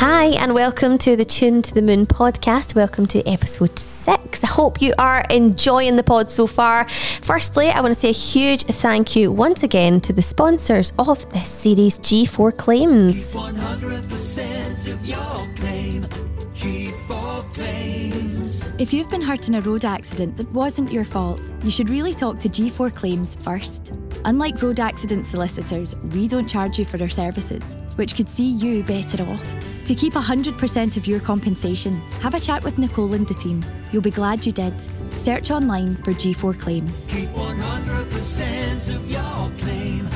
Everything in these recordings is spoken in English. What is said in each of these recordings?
Hi, and welcome to the Tuned to the Moon podcast. Welcome to episode six. I hope you are enjoying the pod so far. Firstly, I want to say a huge thank you once again to the sponsors of this series, G4 Claims. 100% of your claim. G4 claims. If you've been hurt in a road accident that wasn't your fault, you should really talk to G4 Claims first. Unlike road accident solicitors, we don't charge you for our services, which could see you better off. To keep 100% of your compensation, have a chat with Nicole and the team. You'll be glad you did. Search online for G4 Claims. Keep 100% of your claim.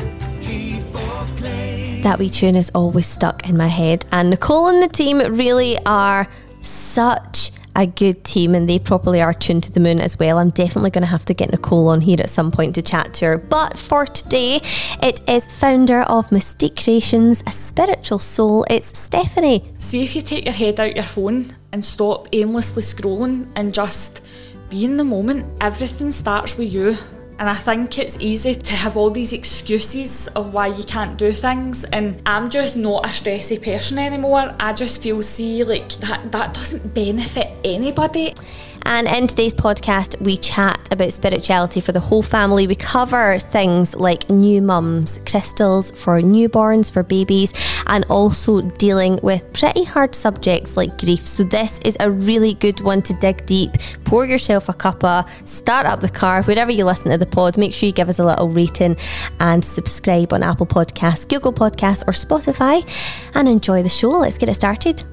G4 claim. That wee tune is always stuck in my head. And Nicole and the team really are such a good team and they properly are tuned to the moon as well. I'm definitely going to have to get Nicole on here at some point to chat to her. But for today, it is founder of Mystic Creations, a spiritual soul. It's Stefanie. See if you take your head out your phone and stop aimlessly scrolling and just be in the moment. Everything starts with you. And I think it's easy to have all these excuses of why you can't do things. And I'm just not a stressy person anymore. I just feel, see, like that, that doesn't benefit anybody. And in today's podcast, we chat about spirituality for the whole family. We cover things like new mums, crystals for newborns, for babies, and also dealing with pretty hard subjects like grief. So, this is a really good one to dig deep. Pour yourself a cuppa, start up the car, wherever you listen to the pod. Make sure you give us a little rating and subscribe on Apple Podcasts, Google Podcasts, or Spotify, and enjoy the show. Let's get it started.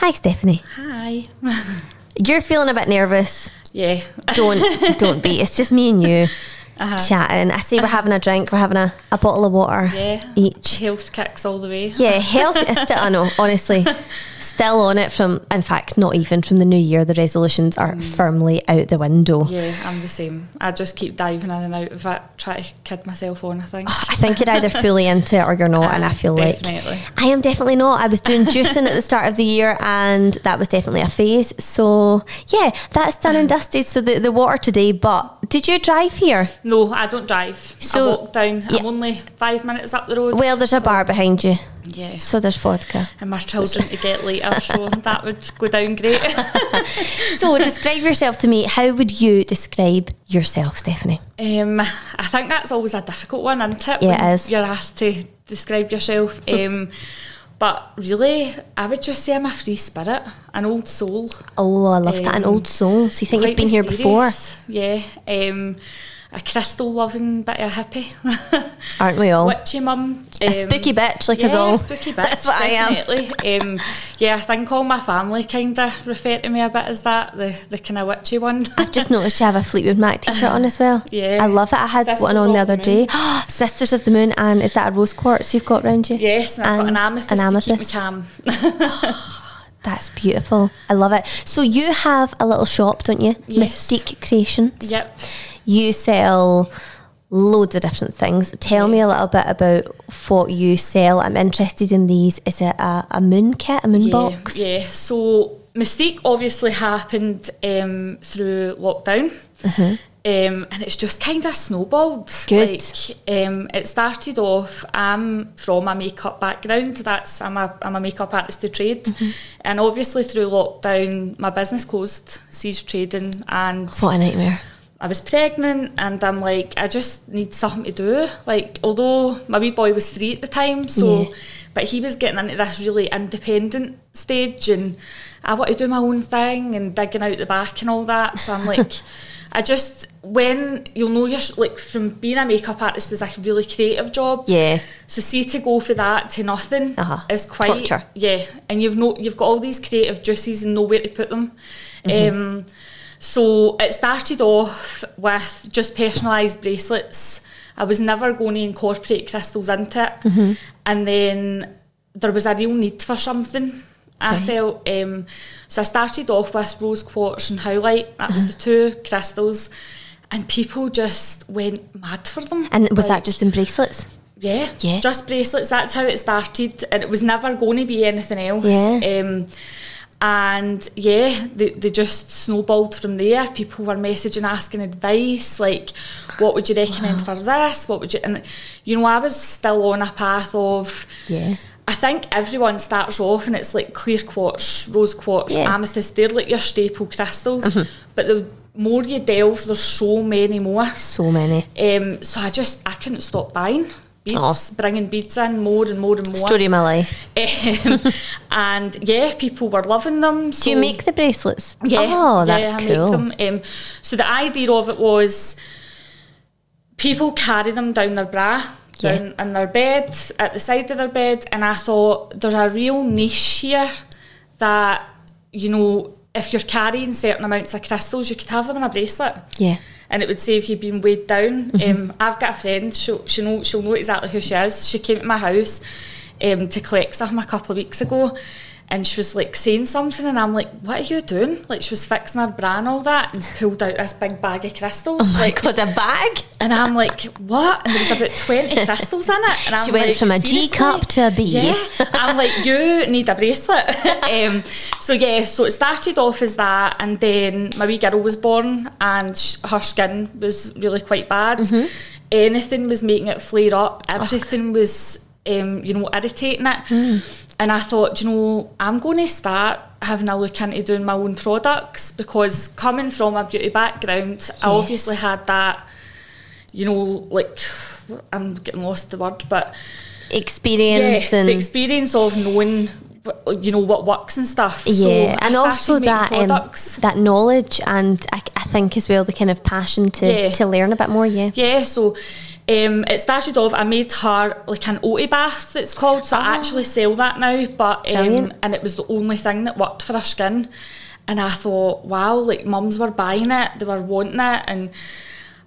Hi, Stefanie. Hi. You're feeling a bit nervous. Yeah. Don't don't be. It's just me and you Uh-huh. chatting. I say we're having a drink. We're having a, a bottle of water Yeah. each. Health kicks all the way. Yeah, health is still. I know, honestly, still on it from. In fact, not even from the new year. The resolutions are firmly out the window. Mm. Yeah, I'm the same. I just keep diving in and out of it, try to kid myself on, I think. I think you're either fully into it or you're not, and I feel Definitely. like I am definitely not. I was doing juicing at the start of the year, and that was definitely a phase. So yeah, that's done and dusted. So the, the water today. But did you drive here? No, I don't drive. So- I walk down. yeah. I'm only five minutes up the road. Well, there's a bar behind you, Yeah. so there's vodka. And my children to get later, so that would go down great. So describe yourself to me. How would you describe yourself, Stefanie? um, I think that's always a difficult one, isn't it? Yeah, it is. You're asked to describe yourself. Um, but really, I would just say I'm a free spirit, an old soul. Oh, I love that. An Um, old soul. So you think you've been here before. Yeah. Um, a crystal loving bit of a hippie. aren't we all? Witchy mum. A um, spooky bitch like yeah, us all. spooky bitch. That's what I am. um, yeah, I think all my family kind of refer to me a bit as that, the, the kind of witchy one. I've just noticed you have a Fleetwood Mac t-shirt on as well. Yeah. I love it. I had Sisters one on the other the day. Sisters of the Moon, and is that a rose quartz you've got round you? yes, and I've got an amethyst, an to amethyst. calm. That's beautiful. I love it. So you have a little shop, don't you? Yes. Mystic Creations. yep. You sell loads of different things. Tell me a little bit about what you sell. I'm interested in these. Is it a, a moon kit, a moon Yeah, box? yeah. So Mystic obviously happened um, through lockdown. Um, and it's just kind of snowballed. Good. Like, um, it started off. I'm from a makeup background. That's I'm a I'm a makeup artist to trade, Mm-hmm. and obviously through lockdown, my business closed, ceased trading, and What a nightmare. I was pregnant and I'm like, I just need something to do. Like, although my wee boy was three at the time, so, Yeah. but he was getting into this really independent stage and I want to do my own thing and digging out the back and all that. So I'm like, I just, when you'll know you're like, from being a makeup artist is a really creative job. Yeah. So see to go for that to nothing Uh-huh. is quite Torture. yeah, and you've no you've got all these creative juices and nowhere to put them. Mm-hmm. Um, so it started off with just personalised bracelets. I was never going to incorporate crystals into it, Mm-hmm. and then there was a real need for something. I felt um, so. I started off with rose quartz and howlite. That was the Mm-hmm. two crystals, and people just went mad for them. And was that just in bracelets? yeah, Yeah. just bracelets. That's how it started, and it was never going to be anything else. Yeah. Um, And yeah, they, they just snowballed from there. People were messaging, asking advice, like, what would you recommend for this? What would you, and you know, I was still on a path of, Yeah. I think everyone starts off and it's like clear quartz, rose quartz, Yeah. amethyst, they're like your staple crystals. But the more you delve, there's so many more. So many. Um, so I just, I couldn't stop buying beads, bringing beads in more and more and more. Story of my life. Um, and yeah, people were loving them. Do you make the bracelets? Yeah, Oh, that's yeah, I cool. make them. Um, so the idea of it was people carry them down their bra, Yeah. down in their bed, at the side of their bed, and I thought there's a real niche here that you know if you're carrying certain amounts of crystals, you could have them in a bracelet. Yeah. And it would say if you've been weighed down. Mm-hmm. Um, I've got a friend, she'll, she'll, know, she'll know exactly who she is. She came to my house um, to collect something a couple of weeks ago and she was like saying something and I'm like, what are you doing? Like she was fixing her bra and all that and pulled out this big bag of crystals. Oh my like, god, a bag? and I'm like, what? And there was about 20 crystals in it. And I'm She went like, from a G cup to a B. Yeah. I'm like, you need a bracelet. um, so yeah, so it started off as that, and then my wee girl was born, and sh- her skin was really quite bad. Mm-hmm. Anything was making it flare up. Oh. Everything was, um, you know, irritating it. Mm. And I thought, you know, I'm going to start having a look into doing my own products because coming from a beauty background, I obviously had that, you know, like I'm getting lost the word, but Experience yeah, and the experience of knowing, you know, what works and stuff. yeah, so and also that um, that knowledge and I, I think as well the kind of passion to Yeah. to learn a bit more. Yeah. yeah, so um, it started off. I made her like an oat bath. It's called. So I actually sell that now. But um, Ah. And it was the only thing that worked for her skin. And I thought, wow, like mums were buying it. They were wanting it, and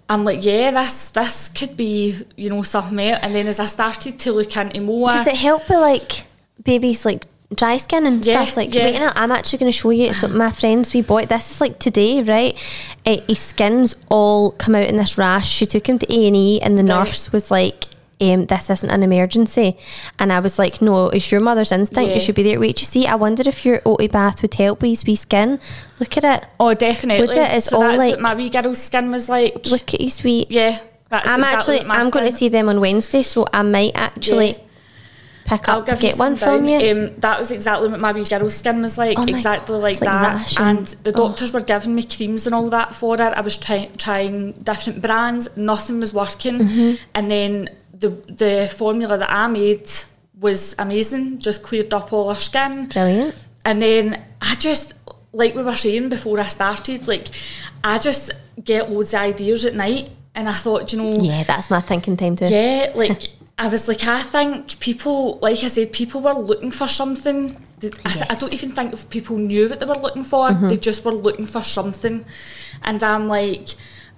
I'm like, yeah, this this could be you know something else. And then as I started to look into more, Does it help with like babies like dry skin and Yeah, stuff? Like yeah. wait, minute, I'm actually going to show you. So my friends we bought this is like today, right? Uh, his skin's all come out in this rash. She took him to A and E, and the Right. nurse was like. Um, this isn't an emergency, and I was like, "No, it's your mother's instinct. Yeah. You should be there." Wait, you see, I wonder if your oat bath would help with his wee skin. Look at it. oh, definitely. Would it? It's so all like- my wee girl's skin was like. Look at his wee. Yeah, that's I'm exactly actually I'm going to see them on Wednesday, so I might actually Yeah. Pick I'll up give get you one some from you. Um, that was exactly what my wee girl's skin was like, Oh exactly God, like like that. and- the doctors were giving me creams and all that for it. I was trying trying different brands, nothing was working. Mm-hmm. And then the the formula that I made was amazing, just cleared up all her skin. Brilliant. And then I just, like we were saying before I started, like I just get loads of ideas at night. And I thought, you know, Yeah, that's my thinking time too. yeah, like I was like, I think people, like I said, people were looking for something. I, th- I don't even think if people knew what they were looking for. Mm-hmm. They just were looking for something, and I'm like.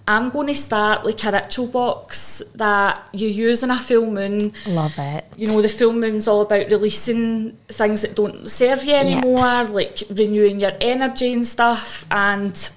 I'm going to start like a ritual box that you use in a full moon. Love it. You know, the full moon's all about releasing things that don't serve you anymore, like renewing your energy and stuff. And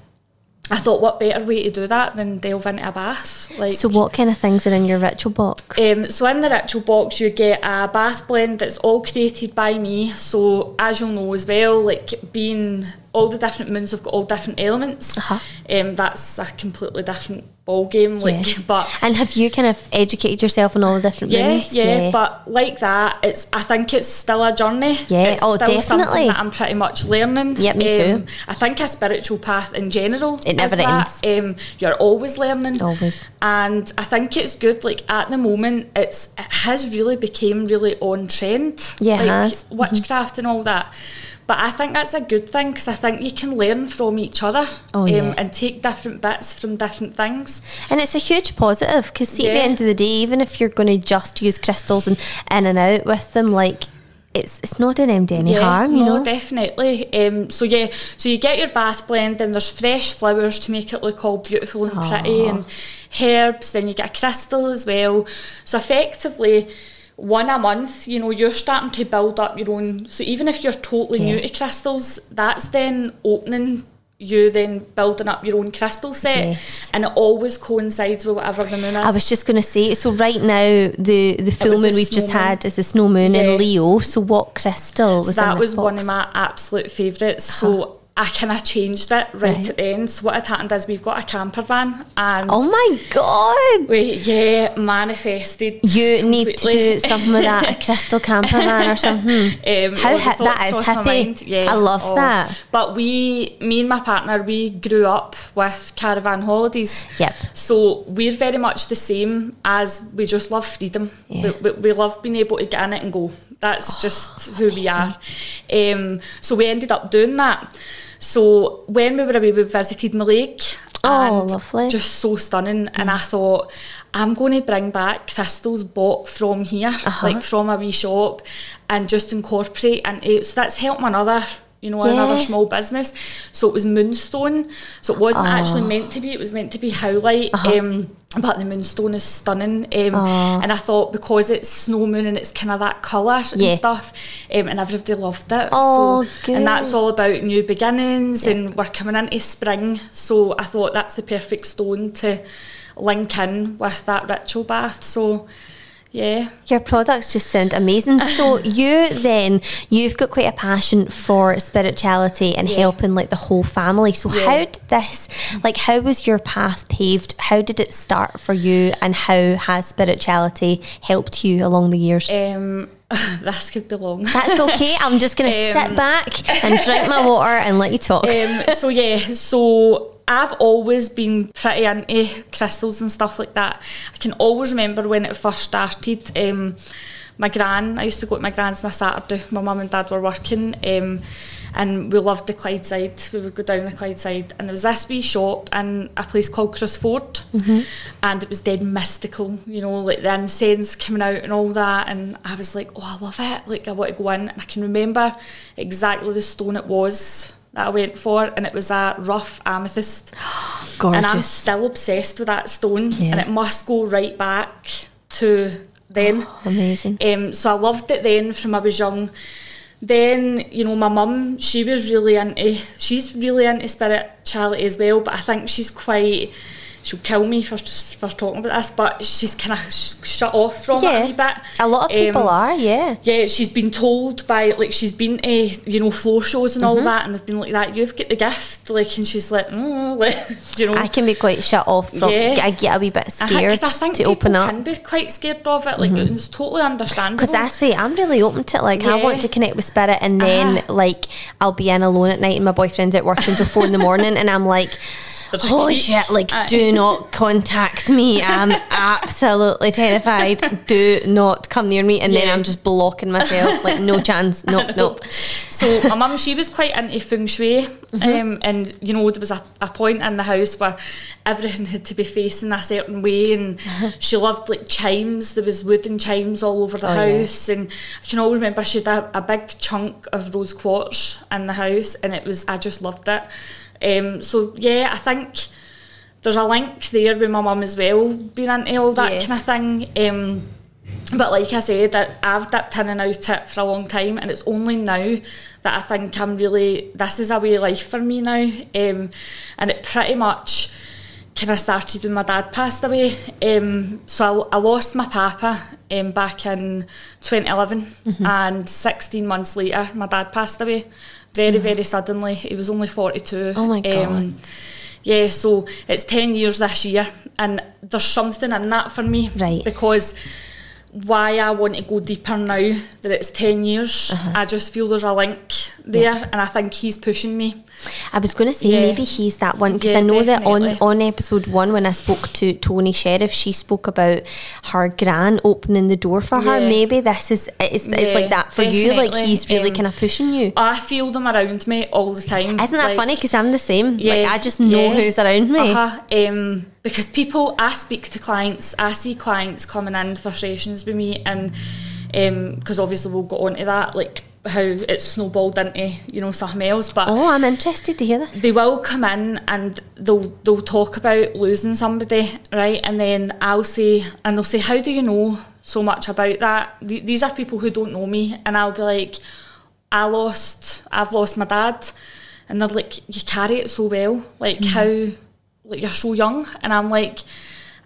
I thought, what better way to do that than delve into a bath? Like, So, what kind of things are in your ritual box? um, so in the ritual box, you get a bath blend that's all created by me. So as you'll know as well, like being all the different moons have got all different elements. Uh-huh. Um, that's a completely different ball game. Like, Yeah. but and have you kind of educated yourself on all the different yeah, moons? yeah, yeah. but like that, it's. I think it's still a journey. Yeah, it's oh, still definitely. something that I'm pretty much learning. Yep, me too. I think a spiritual path in general. It never is that. Um, you're always learning. Always. And I think it's good. Like at the moment, it's it has really became really on trend. Yeah, like. Mm-hmm. witchcraft and all that. But I think that's a good thing because I think you can learn from each other Oh, yeah. and take different bits from different things. And it's a huge positive because, see, at the end of the day, even if you're going to just use crystals and in and out with them, like it's it's not doing MD any harm, you no, know. definitely. Um, so yeah, so you get your bath blend, and there's fresh flowers to make it look all beautiful and pretty, and herbs. Then you get a crystal as well. So effectively, one a month. You know, you're starting to build up your own. So even if you're totally new to crystals, that's then opening you then building up your own crystal set, Yes. and it always coincides with whatever the moon is. I was just going to say, so right now the the full was the moon we've just moon. had is the snow moon Yeah. in Leo. So what crystal was So that was one of my absolute favourites. So uh-huh. I kind of changed it right, Right. at the end. So what had happened is we've got a camper van, and Oh my god! we yeah manifested. You need to do something with that, a crystal camper van or something. Um, How hi- that is hippie. Yeah, I love oh. that. But we, me and my partner, we grew up with caravan holidays. Yep. So we're very much the same as we just love freedom. Yeah. We, we, we love being able to get in it and go. That's just who we are. Um, so we ended up doing that. So when we were away, we visited Mallaig. Oh, lovely. Just so stunning. And I thought, I'm going to bring back crystals bought from here, Uh-huh. like from a wee shop, and just incorporate. And it, so that's helped my another, you know, another small business. So it was Moonstone. So it wasn't actually Oh. meant to be. It was meant to be Howlite. Uh-huh. Um, but the moonstone is stunning. Um, and I thought because it's snow moon and it's kind of that colour Yeah. and stuff, um, and everybody loved it. Oh, so, And that's all about new beginnings and we're coming into spring. So I thought that's the perfect stone to link in with that ritual bath. So yeah. Your products just sound amazing. So you then you've got quite a passion for spirituality and Yeah. helping like the whole family. So Yeah. how did this like how was your path paved? How did it start for you and how has spirituality helped you along the years? Um, this could be long. That's okay. I'm just gonna sit Um, back and drink my water and let you talk. um, so yeah, so I've always been pretty into crystals and stuff like that. I can always remember when it first started. Um, my gran, I used to go to my gran's on a Saturday. My mum and dad were working, um, and we loved the Clydeside. We would go down the Clydeside, and there was this wee shop in a place called Crossford, and it was dead mystical. You know, like the incense coming out and all that. And I was like, oh, I love it. Like I want to go in, and I can remember exactly the stone it was that I went for, and it was a rough amethyst. Gorgeous. And I'm still obsessed with that stone, Yeah. and it must go right back to then. Amazing. Um, so I loved it then from I was young. Then, you know, my mum, she was really into, she's really into spirituality as well, but I think she's quite, she'll kill me for, for talking about this, but she's kind of shut off from it a wee bit. A lot of people Um, are, yeah. yeah, she's been told by like she's been to you know floor shows and Mm-hmm. all that, and they've been like that. You've got the gift, like, and she's like, mm, like you know. I can be quite shut off from Yeah. I get a wee bit think- I think to open up. can be quite scared of it. Like it's totally understandable. Because I say I'm really open to it. Like I want to connect with spirit, and then Uh-huh. like I'll be in alone at night, and my boyfriend's at work until four in the morning, and I'm like, holy shit! Like, Aye. do not contact me. I'm absolutely terrified. Do not come near me. And then I'm just blocking myself. Like, no chance. Nope, nope. So my mum, she was quite into feng shui, um, and you know there was a, a point in the house where everything had to be facing a certain way, and she loved like chimes. There was wooden chimes all over the Oh, yeah. house, and I can always remember she had a, a big chunk of rose quartz in the house, and it was I just loved it. Um, so yeah, I think there's a link there with my mum as well, being into all that Yeah. kind of thing. Um, but like I said, I've dipped in and out it for a long time, and it's only now that I think I'm really this is a way of life for me now. Um, and it pretty much kind of started when my dad passed away. Um, so I, I lost my papa um, back in 2011, Mm-hmm. and 16 months later, my dad passed away very, very suddenly. He was only 42. Oh my God. Um, yeah, so it's 10 years this year, and there's something in that for me. Right. Because why I want to go deeper now that it's 10 years, Uh-huh. I just feel there's a link there, and I think he's pushing me. I was going to say Yeah. maybe he's that one because Yeah, I know that on, on episode one when I spoke to Tony Sheriff, she spoke about her gran opening the door for her. Yeah. Maybe this is it's, it's like that for you. Like he's really Um, kind of pushing you. I feel them around me all the time. Isn't that like- funny? Because I'm the same. like Yeah, I just know who's around me. Uh-huh. Um, because people, I speak to clients, I see clients coming in frustrations with me, and because obviously we'll go on to that, like how it's snowballed into you know something else, but. Oh, I'm interested to hear this. they will come in and they'll they'll talk about losing somebody, right? And then I'll say, and they'll say, "How do you know so much about that?" Th- these are people who don't know me, and I'll be like, "I lost, I've lost my dad." and they're like, you carry it so well, like Mm-hmm. how, like you're so young, and I'm like,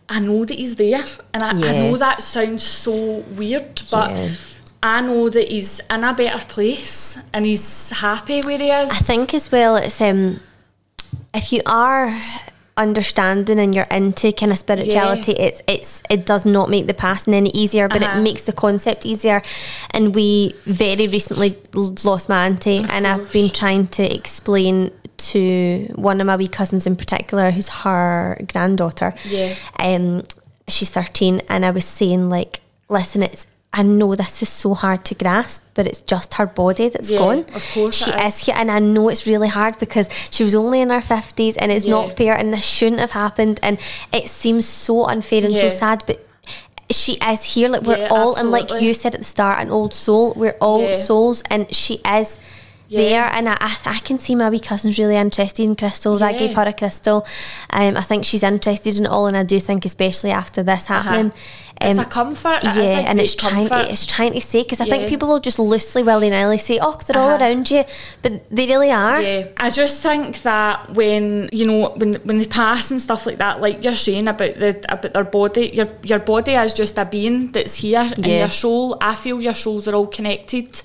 I know that he's there, and I, I know that sounds so weird, but. Yeah. I know that he's in a better place and he's happy where he is. I think as well, it's um, if you are understanding and you're into kind of spirituality, it's it's it does not make the passing any easier, but Uh-huh. it makes the concept easier. And we very recently lost my auntie, and I've been trying to explain to one of my wee cousins in particular, who's her granddaughter. Yeah. Um, she's thirteen, and I was saying like, listen, it's. I know this is so hard to grasp, but it's just her body that's Yeah, gone. of course she is is. here, and I know it's really hard because she was only in her fifties, and it's Yeah. not fair, and this shouldn't have happened, and it seems so unfair and so sad, but. She is here, like we're Yeah, all, and like you said at the start, an old soul. We're all Yeah. souls, and she is Yeah. there. And I, I, I can see my wee cousin's really interested in crystals. I gave her a crystal. Um, I think she's interested in it all, and I do think, especially after this happening, It's um, a comfort. It yeah, and it's trying comfort. to, it's trying to say because I think people will just loosely willy nilly say, "Oh, they're all Uh-huh. around you," but they really are. Yeah, I just think that when you know when when they pass and stuff like that, like you're saying about the about their body, your your body is just a being that's here, and Yeah. your soul. I feel your souls are all connected.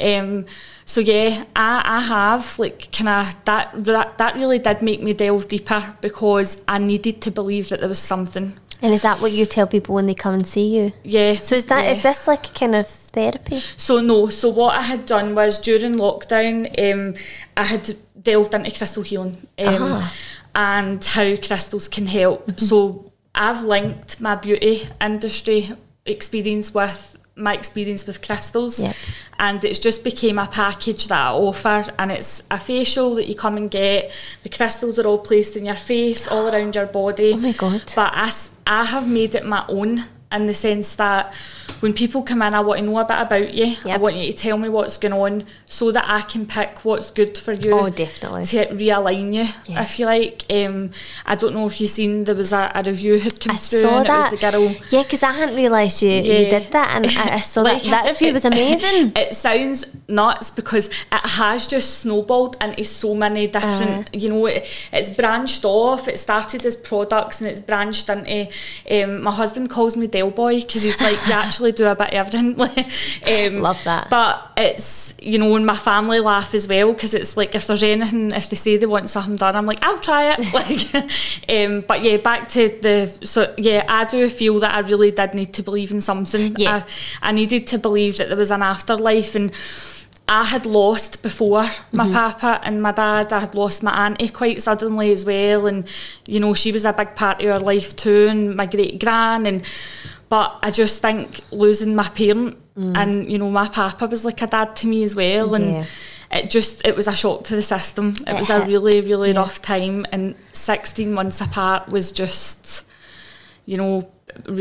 Um, so yeah, I I have like kind of that that that really did make me delve deeper because I needed to believe that there was something. And is that what you tell people when they come and see you? Yeah. So is that is yeah. this like a kind of therapy? So no, so what I had done was during lockdown, um, I had delved into crystal healing um, Ah. and how crystals can help. So I've linked my beauty industry experience with my experience with crystals. Yep. and it's just became a package that I offer. And it's a facial that you come and get. The crystals are all placed in your face all around your body. Oh my God. but I, I have made it my own in the sense that when people come in, I want to know a bit about you. I want you to tell me what's going on so that I can pick what's good for you. Oh, definitely. To realign you, Yeah. I feel like. Um, I don't know if you've seen, there was a, a review had come I through saw and that. it was the girl. Yeah, because I hadn't realised you, you did that, and I, I saw Like that. That review said, was amazing. It sounds nuts because it has just snowballed into so many different. Uh-huh. you know, it, it's branched off. It started as products and it's branched into. Um, my husband calls me Del Boy because he's like, you actually do a bit of everything. um, Love that. But it's you know, and my family laugh as well because it's like if there's anything, if they say they want something done, I'm like, I'll try it. like, um, but yeah, back to the so yeah, I do feel that I really did need to believe in something. Yeah. I, I needed to believe that there was an afterlife and I had lost before my papa and my dad. I had lost my auntie quite suddenly as well, and you know she was a big part of our life too, and my great gran. And but I just think losing my parent and you know my papa was like a dad to me as well, and Yeah. it just it was a shock to the system. It, It was a really really Yeah. rough time, and sixteen months apart was just you know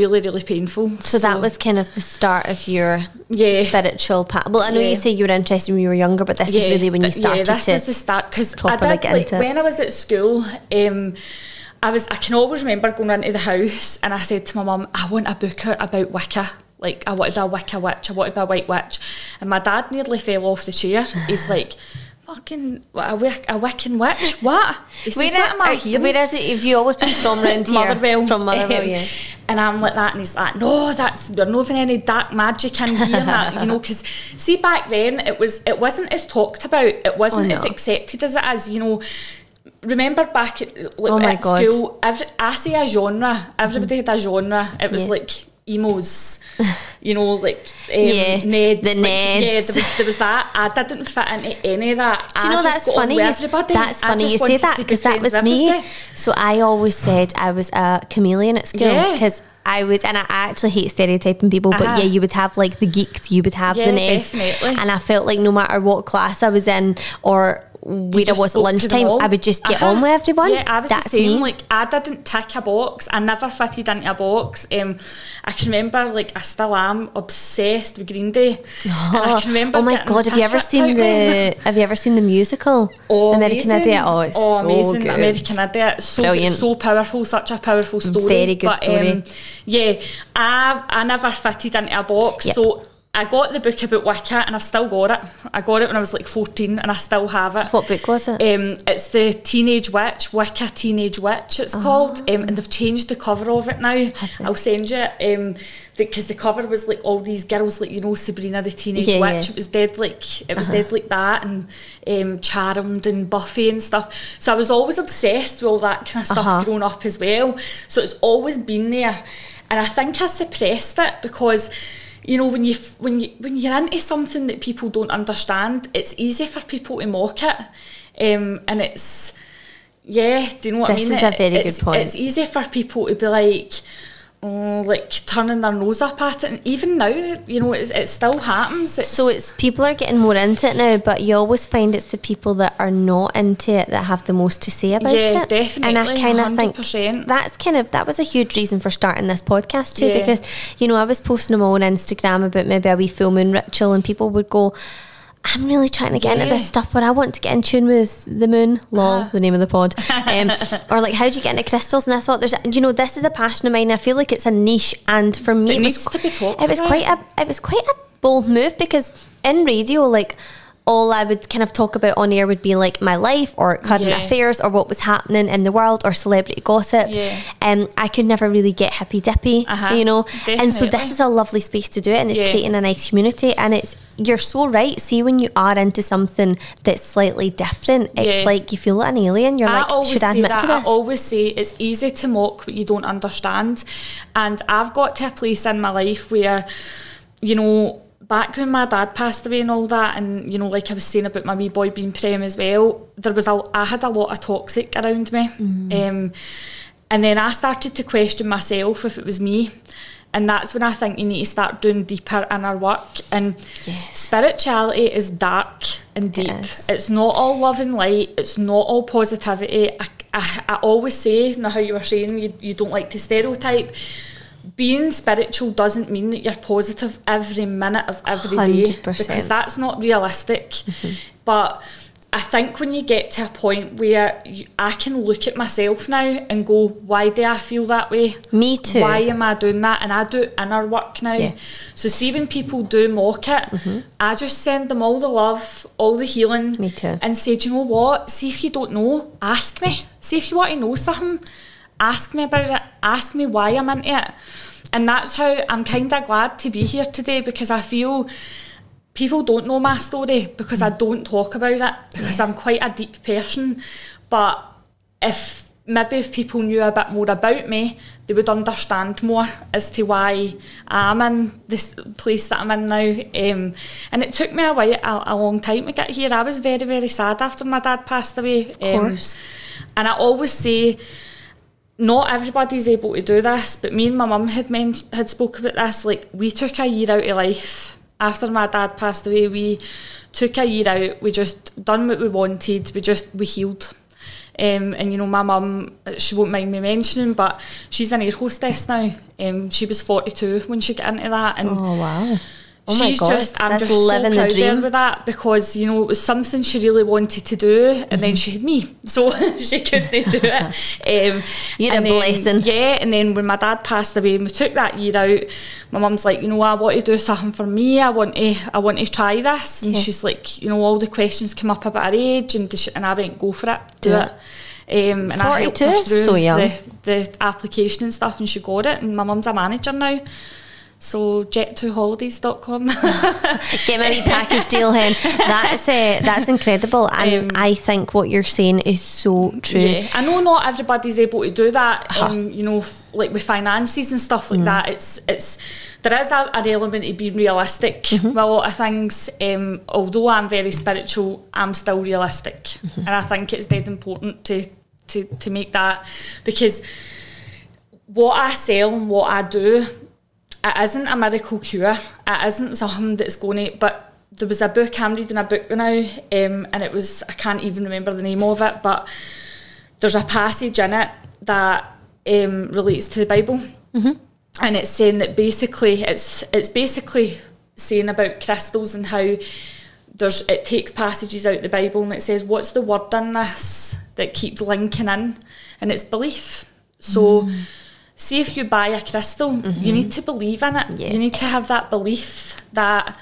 really really painful. So that was kind of the start of your Yeah. spiritual path. Well, I know you say you were interested when you were younger, but this is really when you started Yeah, this was the start because I did like when I was at school. Um, I was I can always remember going into the house and I said to my mum, I want a book out about Wicca. Like I want to be a Wicca witch. I want to be a white witch. And my dad nearly fell off the chair. He's like. Fucking what, a, Wic- a Wiccan witch? What? He says, Where, what am I hearing? where is it? Have you always been from around here? Motherwell. From Motherwell, Um, yeah. And I'm like that, and he's like, no, that's you're not even any dark magic in here, and that, you know, because see back then it was it wasn't as talked about, it wasn't Oh, as accepted as it is, you know. Remember back at, like, Oh my at God. school, every, I say a genre, everybody had a genre. It was Yeah. like emos, you know, like um, Yeah, Neds, the like, Yeah, there was there was that. I didn't fit into any of that. Do you know that's funny? you- Everybody. That's funny you say that because that was me. So I always said I was a chameleon at school Yeah. because I would, and I actually hate stereotyping people, but Uh-huh. yeah, you would have like the geeks, you would have Yeah, the nerds, definitely. and I felt like no matter what class I was in or where I was at spoke to them lunchtime. I would just get Uh-huh. on with everyone. Yeah, I was That's the same. me. Like I didn't tick a box. I never fitted into a box. Um, I can remember, like I still am obsessed with Green Day. And I can remember. oh my god, have you ever seen the? Have you ever seen the musical Oh, American amazing. Idiot? Oh, it's oh, so amazing. good. American Idiot. So Brilliant. so powerful, such a powerful story. Very good but, story. Um, yeah, I I never fitted into a box. Yep. So I got the book about Wicca and I've still got it. I got it when I was like 14 and I still have it. What book was it? Um, it's the Teenage Witch, Wicca Teenage Witch. It's called, um, and they've changed the cover of it now. I'll send you um, because the cover was like all these girls, like you know Sabrina the Teenage Yeah, Witch. yeah. Uh-huh. It was dead like it was dead like that, and um, Charmed and Buffy and stuff. So I was always obsessed with all that kind of stuff Uh-huh. growing up as well. So it's always been there, and I think I suppressed it because. You know, when you when you when you're into something that people don't understand, it's easy for people to mock it, um, and it's yeah. Do you know what I mean? This is a very good point. It's easy for people to be like, Mm, like turning their nose up at it, and even now, you know, it's, it still happens. It's, So it's people are getting more into it now, but you always find it's the people that are not into it that have the most to say about Yeah, it. And I kind of think 100%. that's kind of that was a huge reason for starting this podcast too, Yeah. because you know I was posting them all on Instagram about maybe a wee full moon ritual, and people would go. I'm really trying to get into this stuff where I want to get in tune with the moon, lol, Uh-huh. the name of the pod. Um, or like, how do you get into crystals? And I thought, there's, you know, this is a passion of mine. I feel like it's a niche, and for me, It it, was, to be talked It was quite a, it was quite a bold move because in radio, like all I would kind of talk about on air would be like my life or current Yeah. affairs or what was happening in the world or celebrity gossip. Yeah. Um, I could never really get hippy dippy, Uh-huh. you know. And so this is a lovely space to do it, and it's Yeah. creating a nice community. And it's you're so right. See, when you are into something that's slightly different, it's Yeah. like you feel like an alien. You're I like, should I admit that. to I always say it's easy to mock what you don't understand, and I've got to a place in my life where, you know, back when my dad passed away and all that, and you know, like I was saying about my wee boy being prem as well, there was a I had a lot of toxic around me, Mm. um, and then I started to question myself if it was me. And that's when I think you need to start doing deeper inner work. And Yes. spirituality is dark and deep. is. It's not all love and light. It's not all positivity. I, I, I always say, now how you were saying, you, you don't like to stereotype. Being spiritual doesn't mean that you're positive every minute of every day 100%. because that's not realistic. Mm-hmm. But I think when you get to a point where you, I can look at myself now and go, why do I feel that way? Me too. Why am I doing that? And I do inner work now. Yeah. So see when people do mock it, mm-hmm. I just send them all the love, all the healing. Me too. And say, do you know what? See if you don't know, ask me. See if you want to know something, ask me about it. Ask me why I'm into it. And that's how I'm kind of glad to be here today because I feel people don't know my story because I don't talk about it because I'm quite a deep person. But if maybe if people knew a bit more about me, they would understand more as to why I'm in this place that I'm in now. Um, and it took me a while, a, a long time to get here. I was very, very sad after my dad passed away. Of course. and I always say, not everybody's able to do this, but me and my mum had men- had spoke about this. Like we took a year out of life after my dad passed away. We took a year out. We just done what we wanted. We just we healed. Um, and you know, my mum, she won't mind me mentioning, but she's an air hostess now. Um, she was 42 when she got into that, and oh wow! Oh my she's god! just I'm That's just so living proud the of her dream. with that because you know it was something she really wanted to do and Mm-hmm. then she had me so she couldn't do it um, You're a and then- blessing. yeah and then when my dad passed away and we took that year out my mum's like you know I want to do something for me I want to I want to try this and Yeah. she's like you know all the questions come up about her age and, does she- and I went go for it do, Do it, Um, and I helped 42 her is through so young. The, the application and stuff and she got it and my mum's a manager now so jet2holidays.com Get my wee package deal, hen. That's uh, that's incredible, and Um, I think what you're saying is so true. Yeah, I know not everybody's able to do that. Um, you know, f- like with finances and stuff Mm. like that. It's it's there is a, an element of being realistic Mm-hmm. with a lot of things. Um, although I'm very spiritual, I'm still realistic, Mm-hmm. and I think it's dead important to to to make that because what I sell and what I do, it isn't a miracle cure. It isn't something that's going to. But there was a book I'm reading a book now, um, and it was I can't even remember the name of it, but there's a passage in it that um, relates to the Bible, and it's saying that basically it's it's basically saying about crystals and how there's it takes passages out the Bible and it says what's the word in this that keeps linking in, and it's belief. So see if you buy a crystal, you need to believe in it. Yeah. You need to have that belief that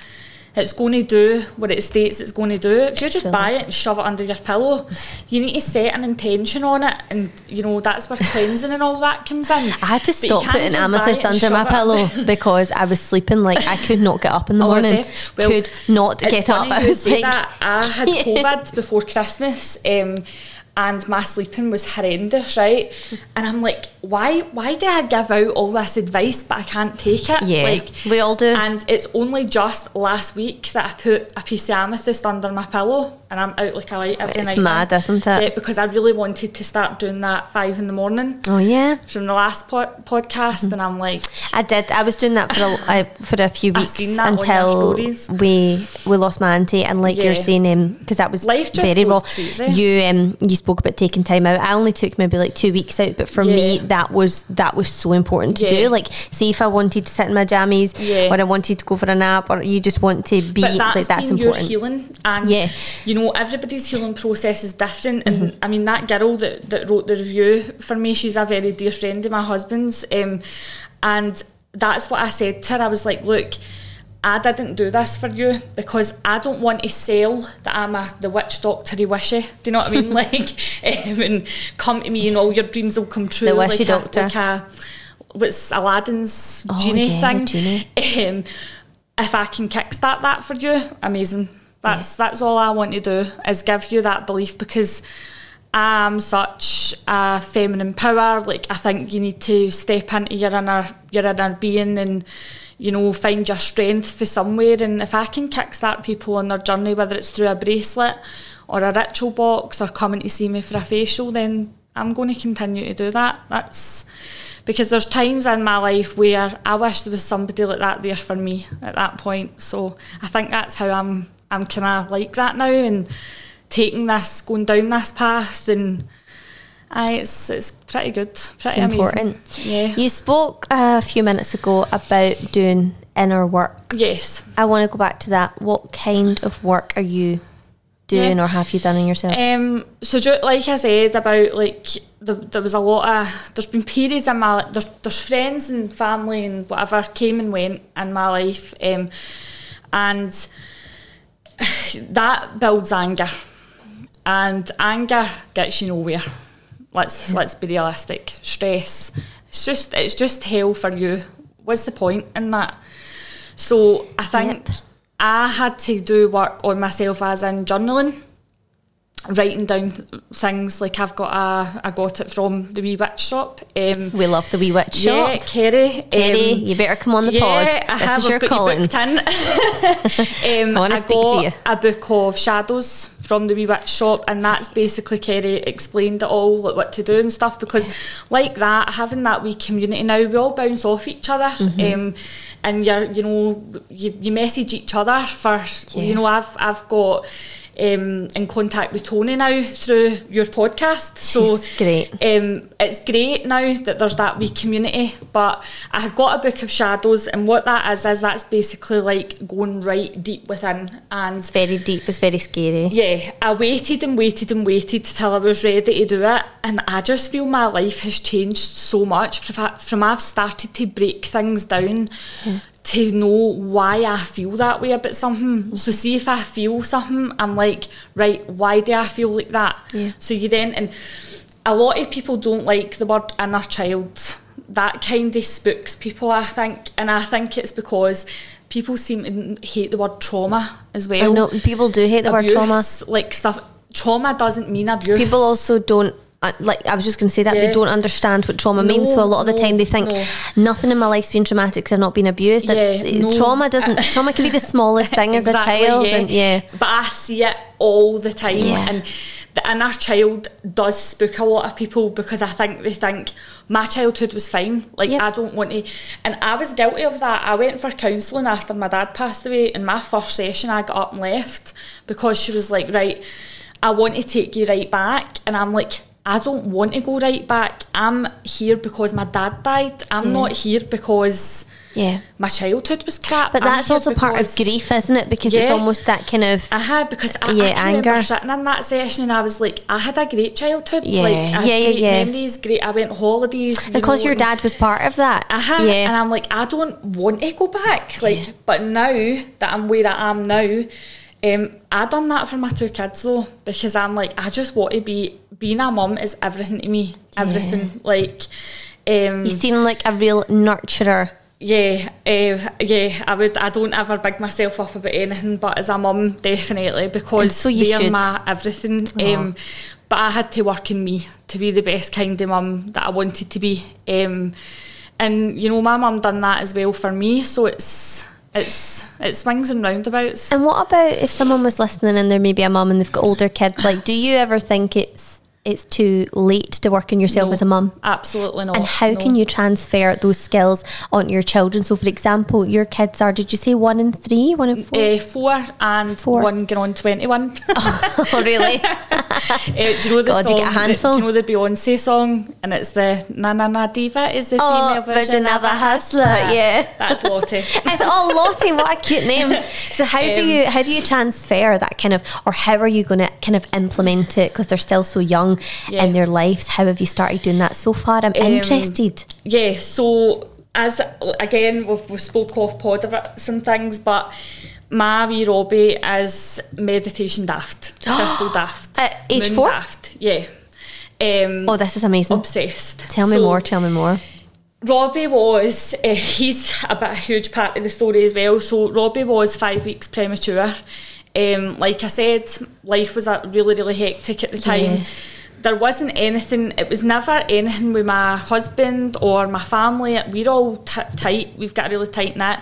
it's going to do what it states it's going to do. If you just buy it and shove it under your pillow, you need to set an intention on it, and you know that's where cleansing and all that comes in. I had to stop putting amethyst under my pillow because I was sleeping like I could not get up in the Oh, morning. well, could not get up. I was like, that. I had. COVID before Christmas, um, and my sleeping was horrendous, right? And I'm like, why? Why do I give out all this advice, but I can't take it? Yeah, like we all do. And it's only just last week that I put a piece of amethyst under my pillow, and I'm out like a light every It's night. now. mad, isn't it? Yeah, because I really wanted to start doing that five in the morning oh yeah, from the last pod- podcast, and I'm like, I did. I was doing that for a, I, for a few weeks until we we lost my auntie, and like Yeah. you're saying, because that was Life just very raw. crazy. You um you spoke about taking time out. I only took maybe like two weeks out, but for me Yeah. That was that was so important to Yeah. do. Like, see if I wanted to sit in my jammies, Yeah. or I wanted to go for a nap, or you just want to be but that's like that's been important. your healing and Yeah. you know everybody's healing process is different and Mm-hmm. I mean that girl that, that wrote the review for me she's a very dear friend of my husband's um, and that's what I said to her I was like look I didn't do this for you because I don't want to sell that I'm a the witch doctory wishy. Do you know what I mean? like, um, and come to me and all your dreams will come true. The wishy like doctor. A, like a, what's Aladdin's Oh, genie yeah, thing? genie. Um, if I can kickstart that for you, amazing. That's that's all I want to do is give you that belief because I'm such a feminine power. Like I think you need to step into your inner your inner being and you know find your strength for somewhere. And if I can kickstart people on their journey, whether it's through a bracelet or a ritual box or coming to see me for a facial, then I'm going to continue to do that. That's because there's times in my life where I wish there was somebody like that there for me at that point. So I think that's how I'm I'm kind of like that now and taking this, going down this path and aye, it's it's pretty good, pretty It's amazing. important. Yeah. You spoke a few minutes ago about doing inner work. Yes. I want to go back to that. What kind of work are you doing Yeah. or have you done on yourself? Um, so like I said about like the, there was a lot of there's been periods in my there's, there's friends and family and whatever came and went in my life um, and that builds anger and anger gets you nowhere let's let's be realistic stress. It's just it's just hell for you. What's the point in that? So I think Yep. I had to do work on myself as in journaling writing down th- things like I've got a I got it from the wee witch shop um, we love the wee witch yeah, shop. Kerry. Kerry, um, you better come on the yeah, pod. I This have. is your I've calling. You in. um, I wanna I speak to you. a book of shadows from the wee witch shop, and that's basically Kerry explained it all, like what to do and stuff. Because like that, having that wee community now, we all bounce off each other. Mm-hmm. Um, and you're, you know, you, you message each other for, Yeah. you know, I've I've got. Um, in contact with Tony now through your podcast, so She's great. um, it's great now that there's that wee community. But I have got a book of shadows, and what that is is that's basically like going right deep within. And It's very deep, it's very scary. yeah, I waited and waited and waited till I was ready to do it, and I just feel my life has changed so much from from I've started to break things down. To know why I feel that way about something. So, see if I feel something, I'm like, right, why do I feel like that? Yeah. So, you then, and a lot of people don't like the word inner child. That kind of spooks people, I think. And I think it's because people seem to hate the word trauma as well. I know people do hate the word trauma. Like stuff. Trauma doesn't mean abuse. People also don't. Uh, Like I was just going to say that they don't understand what trauma means. So a No, lot of the no, time they think no. nothing in my life's been traumatic because I've not been abused. That- Yeah, no. Trauma doesn't. trauma can be the smallest thing as a Exactly, child, and yeah, But I see it all the time, Yeah. and the inner child does spook a lot of people because I think they think my childhood was fine. Like Yep. I don't want to, and I was guilty of that. I went for counselling after my dad passed away. In my first session, I got up and left because she was like, "Right, I want to take you right back," and I'm like. I don't want to go right back. I'm here because my dad died. I'm not here because Yeah. my childhood was crap. But I'm that's also part of grief, isn't it? Because it's almost that kind of. Uh-huh, because I, Yeah, I can remember anger. sitting in that session and I was like, I had a great childhood. Yeah, Like, I had yeah, yeah, great yeah. memories, great. I went on holidays. you Because know, your dad was part of that. uh-huh, And I'm like, I don't want to go back. Like, but now that I'm where I am now, um, I done that for my two kids though, because I'm like, I just want to be being a mum is everything to me. Everything. Like um You seem like a real nurturer. yeah, uh, yeah, I would. I don't ever big myself up about anything, but as a mum, definitely because so you they're should. my everything. Um, but I had to work in me to be the best kind of mum that I wanted to be. Um, and you know, my mum done that as well for me. So it's it's it swings and roundabouts. And what about if someone was listening and they're maybe a mum and they've got older kids? Like, do you ever think it's it's too late to work on yourself No, as a mum? Absolutely not. And how no. can you transfer those skills onto your children? So, for example, your kids are, did you say one and three, one and four? Uh, four and Four. one going on twenty one. oh, really? Uh, do you know the God, song? you get a handful. do you know the Beyonce song? And it's the Na Na Na Diva is the Oh, female version, of a hustler, Ah, yeah. that's Lottie. it's all Lottie. What a cute name. So how do Um, you how do you transfer that kind of, or how are you going to kind of implement it because they're still so young Yeah. in their lives? How have you started doing that so far? I'm Um, interested. yeah, so as again we've, we spoke off pod about some things, but my wee Robbie is meditation daft, crystal daft, At age moon four? daft, yeah. Um, Oh, this is amazing. obsessed. Tell me So, more. Tell me more. Robbie was, uh, he's a bit a huge part of the story as well. So Robbie was five weeks premature. Um, like I said, life was a really, really hectic at the time. Yeah. There wasn't anything, it was never anything with my husband or my family. We're all t- tight, we've got a really tight knit.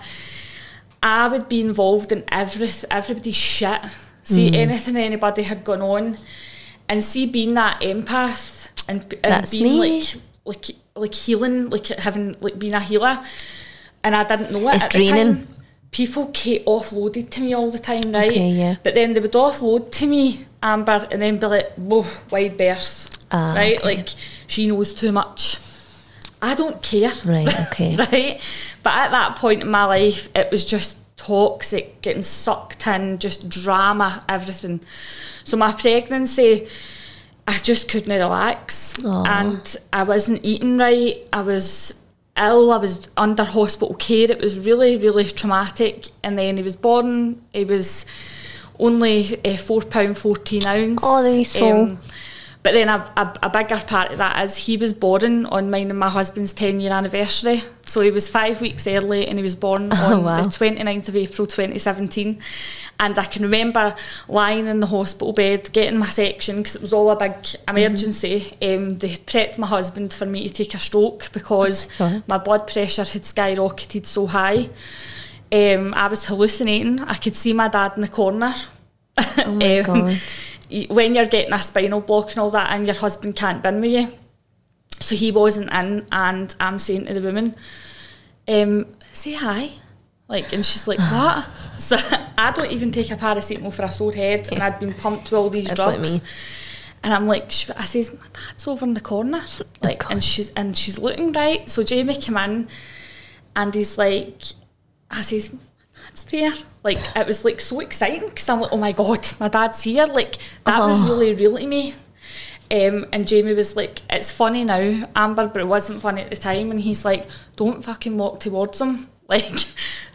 I would be involved in every, everybody's shit. See mm. anything anybody had gone on and see being that empath and, and That's being me. like like like healing, like having like being a healer, and I didn't know it It's draining. time. People ca- offloaded to me all the time, right? Okay, yeah. But then they would offload to me, Amber, and then be like, "Whoa, wide berth," Ah, right? okay. Like she knows too much. I don't care, Right, okay. right? But at that point in my life, it was just toxic, getting sucked in, just drama, everything. So my pregnancy, I just couldn't relax, Aw. and I wasn't eating right. I was ill. I was under hospital care. It was really, really traumatic. And then he was born. He was only uh, four pound fourteen ounce. Oh, the soul. But then a, a, a bigger part of that is he was born on mine and my husband's 10 year anniversary. So he was five weeks early and he was born Oh, on wow. the 29th of April 2017. And I can remember lying in the hospital bed getting my section because it was all a big emergency. Um, they had prepped my husband for me to take a stroke because Oh, my blood pressure had skyrocketed so high. Um, I was hallucinating. I could see my dad in the corner. Oh my God. When you're getting a spinal block and all that, and your husband can't bin with you, so he wasn't in, and I'm saying to the woman, um, "Say hi," like, and she's like, "What?" so I don't even take a paracetamol for a sore head, and I'd been pumped with all these That's like drugs. me. And I'm like, I says, my dad's over in the corner, like, God. and she's and she's looking right. So Jamie came in, and he's like, I says, dad's there. Like it was like so exciting because I'm like, oh my god, my dad's here. Like that was Oh. really real to me. Um, and Jamie was like, it's funny now, Amber, but it wasn't funny at the time. And he's like, don't fucking walk towards him. Like,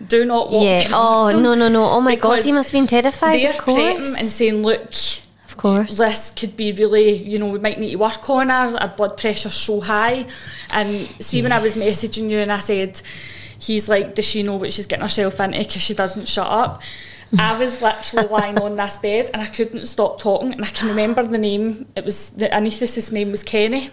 do not walk Yeah. Oh him. no no no. Oh my God. He must have been terrified. They're Of course. and saying, look, Of course. this could be really, you know, we might need to work on her. Our blood pressure's so high. And see, when I was messaging you and I said, he's like, does she know what she's getting herself into because she doesn't shut up? I was literally lying on this bed and I couldn't stop talking. And I can remember the name. It was the anaesthetist's name was Kenny,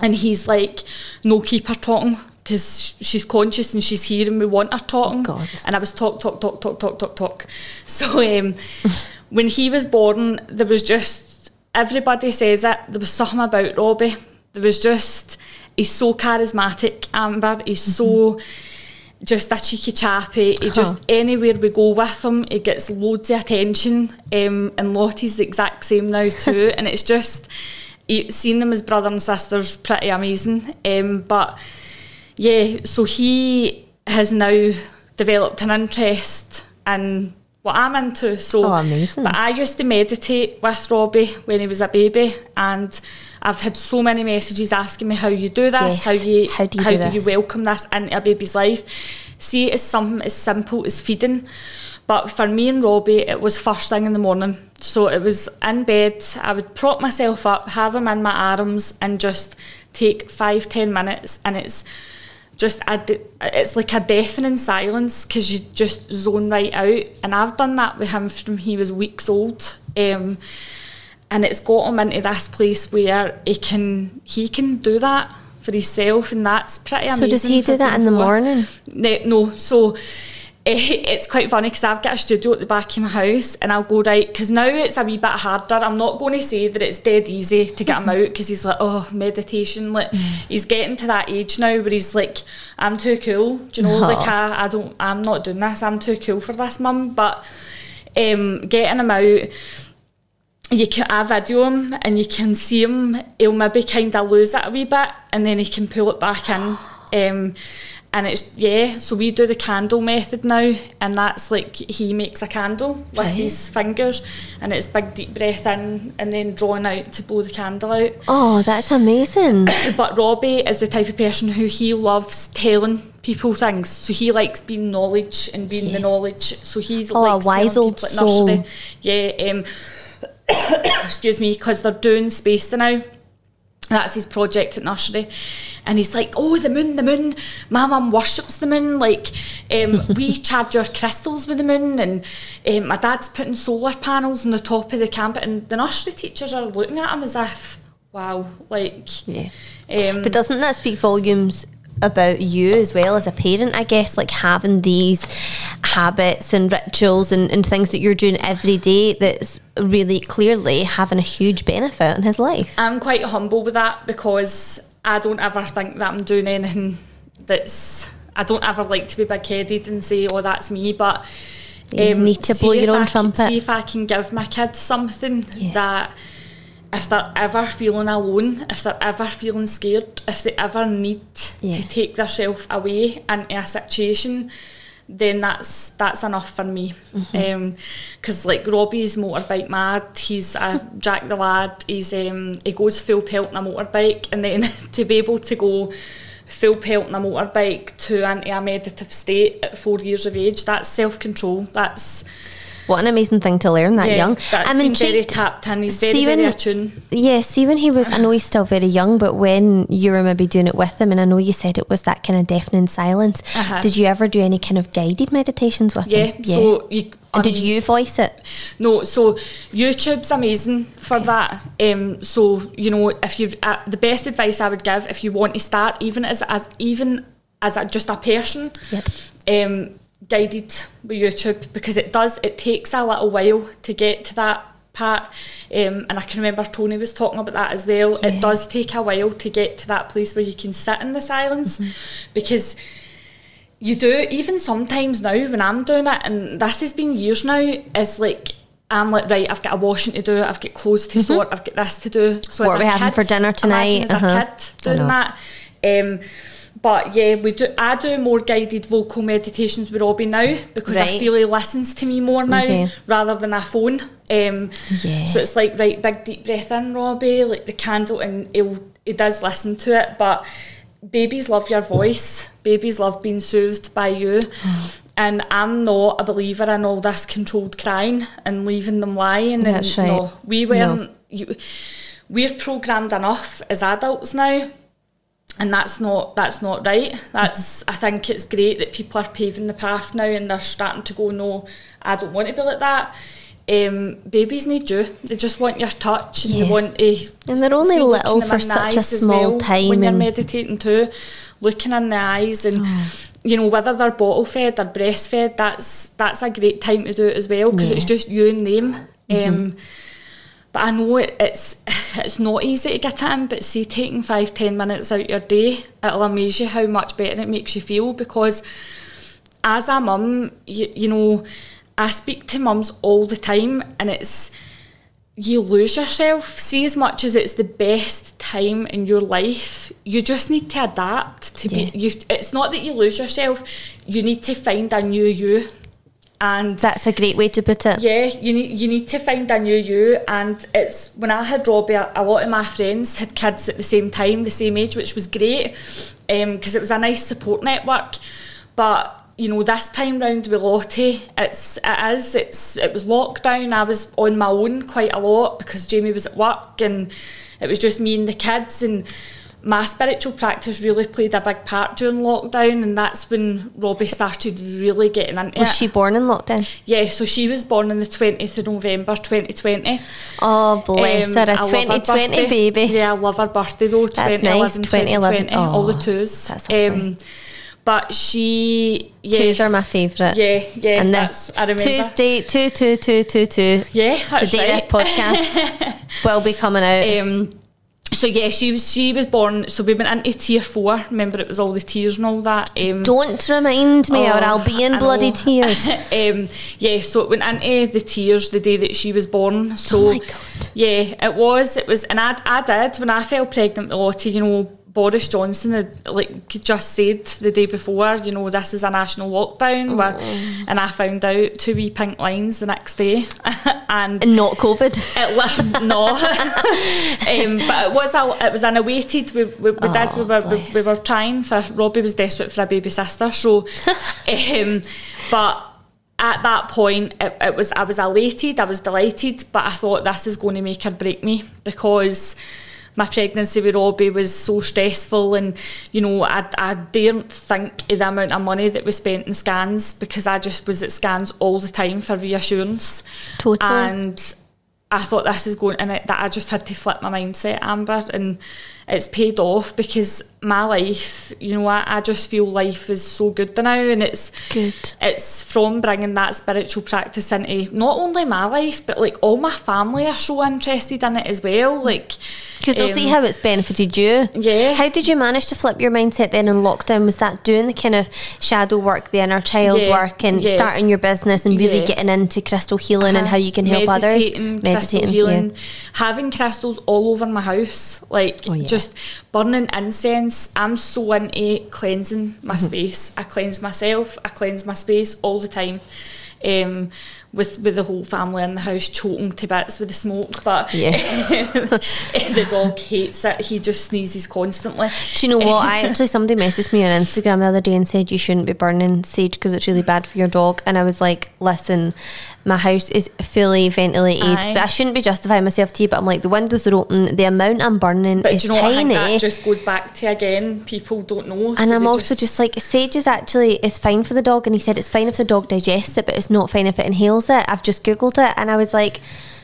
and he's like, "No, keep her talking." Because she's conscious and she's here and we want her talking. God. And I was talk, talk, talk, talk, talk, talk, talk. So um, when he was born, there was just everybody says it. There was something about Robbie. There was just he's so charismatic, Amber. He's so just a cheeky chappy. He just anywhere we go with him, he gets loads of attention. Um, and Lottie's the exact same now too. and it's just seeing them as brother and sisters pretty amazing. Um, but yeah, so he has now developed an interest in what I'm into. So, Oh, amazing. But I used to meditate with Robbie when he was a baby, and I've had so many messages asking me how you do this, Yes. how you How do you do you welcome this into a baby's life. See it as something as simple as feeding. But for me and Robbie, it was first thing in the morning. So it was in bed. I would prop myself up, have him in my arms, and just take five, ten minutes. And it's just a, it's like a deafening silence because you just zone right out. And I've done that with him from he was weeks old. Um, and it's got him into this place where he can he can do that for himself, and that's pretty amazing. So does he do that in the morning? No, no. so eh, it's quite funny because I've got a studio at the back of my house, and I'll go right because now it's a wee bit harder. I'm not going to say that it's dead easy to get him out because he's like, oh, meditation. Like he's getting to that age now where he's like, I'm too cool. Do you know? Aw. Like I, I don't, I'm not doing this. I'm too cool for this, mum. But um, getting him out you can I video him and you can see him he'll maybe kind of lose it a wee bit and then he can pull it back in um, and it's yeah so we do the candle method now and that's like he makes a candle with Right. his fingers and it's big deep breath in and then drawing out to blow the candle out Oh, that's amazing. but Robbie is the type of person who he loves telling people things. So he likes being knowledge and being Yeah. the knowledge. So he's Oh, a wise old soul. Yeah, um, excuse me, because they're doing space now. That's his project at nursery. And he's like, oh, the moon, the moon. My mum worships the moon. Like, um, we charge our crystals with the moon. And um, my dad's putting solar panels on the top of the camp. And the nursery teachers are looking at him as if, wow, like... Yeah. Um, But doesn't that speak volumes about you as well as a parent, I guess, like having these habits and rituals and, and things that you're doing every day that's really clearly having a huge benefit in his life? I'm quite humble with that because I don't ever think that I'm doing anything that's. I don't ever like to be big headed and say, "Oh, that's me," but um, You need to blow your own I can- trumpet. see if I can give my kids something Yeah. that, if they're ever feeling alone, if they're ever feeling scared, if they ever need Yeah. to take themselves away into a situation, then that's that's enough for me. Mm-hmm. Because like Robbie's motorbike mad, he's a Jack the lad. He's um, he goes full pelt on a motorbike, and then to be able to go full pelt on a motorbike to into a meditative state at four years of age, that's self control. That's What an amazing thing to learn that yeah, young. That's I'm been very tapped in. He's very See very when- attuned. Yeah, see when he was, I know he's still very young, but when you were maybe doing it with him, and I know you said it was that kind of deafening silence, Uh-huh. did you ever do any kind of guided meditations with Yeah. him? So you. and did you voice it? No, so YouTube's amazing for that. Um, so you know, if you uh, the best advice I would give if you want to start, even as as even as a, just a person, Yep. um, guided with YouTube because it does it takes a little while to get to that part. Um, and I can remember Tony was talking about that as well. Yeah. It does take a while to get to that place where you can sit in the silence because you do even sometimes now when I'm doing it and this has been years now is like I'm like right I've got a washing to do I've got clothes to sort I've got this to do so What are we having for dinner tonight? imagine as Uh-huh. a I kid doing that um, but yeah we do I do more guided vocal meditations with Robbie now because I Right. feel he listens to me more now Okay. rather than a phone um, Yeah. so it's like right big deep breath in Robbie like the candle and he'll, he does listen to it but babies love your voice. Babies love being soothed by you. And I'm not a believer in all this controlled crying and leaving them lying. That's and right. no, we weren't. You, we're programmed enough as adults now, and that's not that's not right. That's I think it's great that people are paving the path now, and they're starting to go. No, I don't want to be like that. Um, babies need you. They just want your touch, and Yeah. they want to. And they're only little for such a small well time when you're meditating too, looking in the eyes and Oh. you know whether they're bottle fed or breastfed. That's that's a great time to do it as well because Yeah. it's just you and them. Mm-hmm. Um, but I know it, it's it's not easy to get in. But see, taking five ten minutes out your day, it'll amaze you how much better it makes you feel because as a mum, you, you know, I speak to mums all the time, and it's you lose yourself. See, as much as it's the best time in your life, you just need to adapt to Yeah. be. You, it's not that you lose yourself; you need to find a new you. And That's a great way to put it. yeah, you need you need to find a new you, and it's when I had Robbie, a, lot of my friends had kids at the same time, the same age, which was great um, because it was a nice support network. But you know, this time round with Lottie, it's it is it's it was lockdown. I was on my own quite a lot because Jamie was at work, and it was just me and the kids and. My spiritual practice really played a big part during lockdown, and that's when Robbie started really getting into Was it. she born in lockdown? Yeah, so she was born on the 20th of November 2020. Oh, bless Um, her. A love her 2020 baby. Yeah, I love her birthday though. That's 2011, nice, 2011. 2020, all the Oh, twos. that's lovely. Um, but she, yeah, Twos are my favourite. yeah, yeah. and that's, this I remember. Tuesday, two, two, two, two, two. Yeah, The that's day right. this podcast will be coming out. Um, so yeah, she was she was born. So we went into tier four. Remember, it was all the tears and all that. Um, Don't remind me, or Oh, I'll be in I bloody know. tears. um, yeah, so it went into the tears the day that she was born. So Oh my God. yeah, it was. It was, and I, I did when I fell pregnant with Lottie. You know, Boris Johnson had like just said the day before, you know, this is a national lockdown. Where, Oh. and I found out two wee pink lines the next day, and not COVID. it no, um, but it was a, it was an awaited. We, we, we did. We Oh, were we, we were trying for. Robbie was desperate for a baby sister, so, um, but at that point, it, it was I was elated. I was delighted, but I thought this is going to make or break me because. My pregnancy with Robbie was so stressful, and you know, I, I daren't think of the amount of money that was spent in scans because I just was at scans all the time for reassurance. Totally. And I thought this is going, and it, that I just had to flip my mindset, Amber, and it's paid off because my life, you know, I, I just feel life is so good now, and it's Good. It's from bringing that spiritual practice into not only my life, but like all my family are so interested in it as well. Like, Because they'll um, see how it's benefited you. Yeah. How did you manage to flip your mindset then in lockdown? Was that doing the kind of shadow work, the inner child Yeah, work, and yeah. starting your business and really Yeah. getting into crystal healing and Uh-huh. how you can help others? Meditating, crystal healing, having crystals all over my house, like Oh. Just burning incense. I'm so into cleansing Mm-hmm. my space. I cleanse myself. I cleanse my space all the time. Um, with with the whole family in the house choking to bits with the smoke, but Yeah. the dog hates it. He just sneezes constantly. Do you know what? I actually somebody messaged me on Instagram the other day and said you shouldn't be burning sage because it's really bad for your dog. And I was like, listen, my house is fully ventilated. Aye. I shouldn't be justifying myself to you, but I'm like the windows are open. The amount I'm burning But is you know what? I think tiny. that just goes back to again. People don't know, and so I'm also just, like sage is actually is fine for the dog, and he said it's fine if the dog digests it, but it's not fine if it inhales it. I've just googled it, and I was like,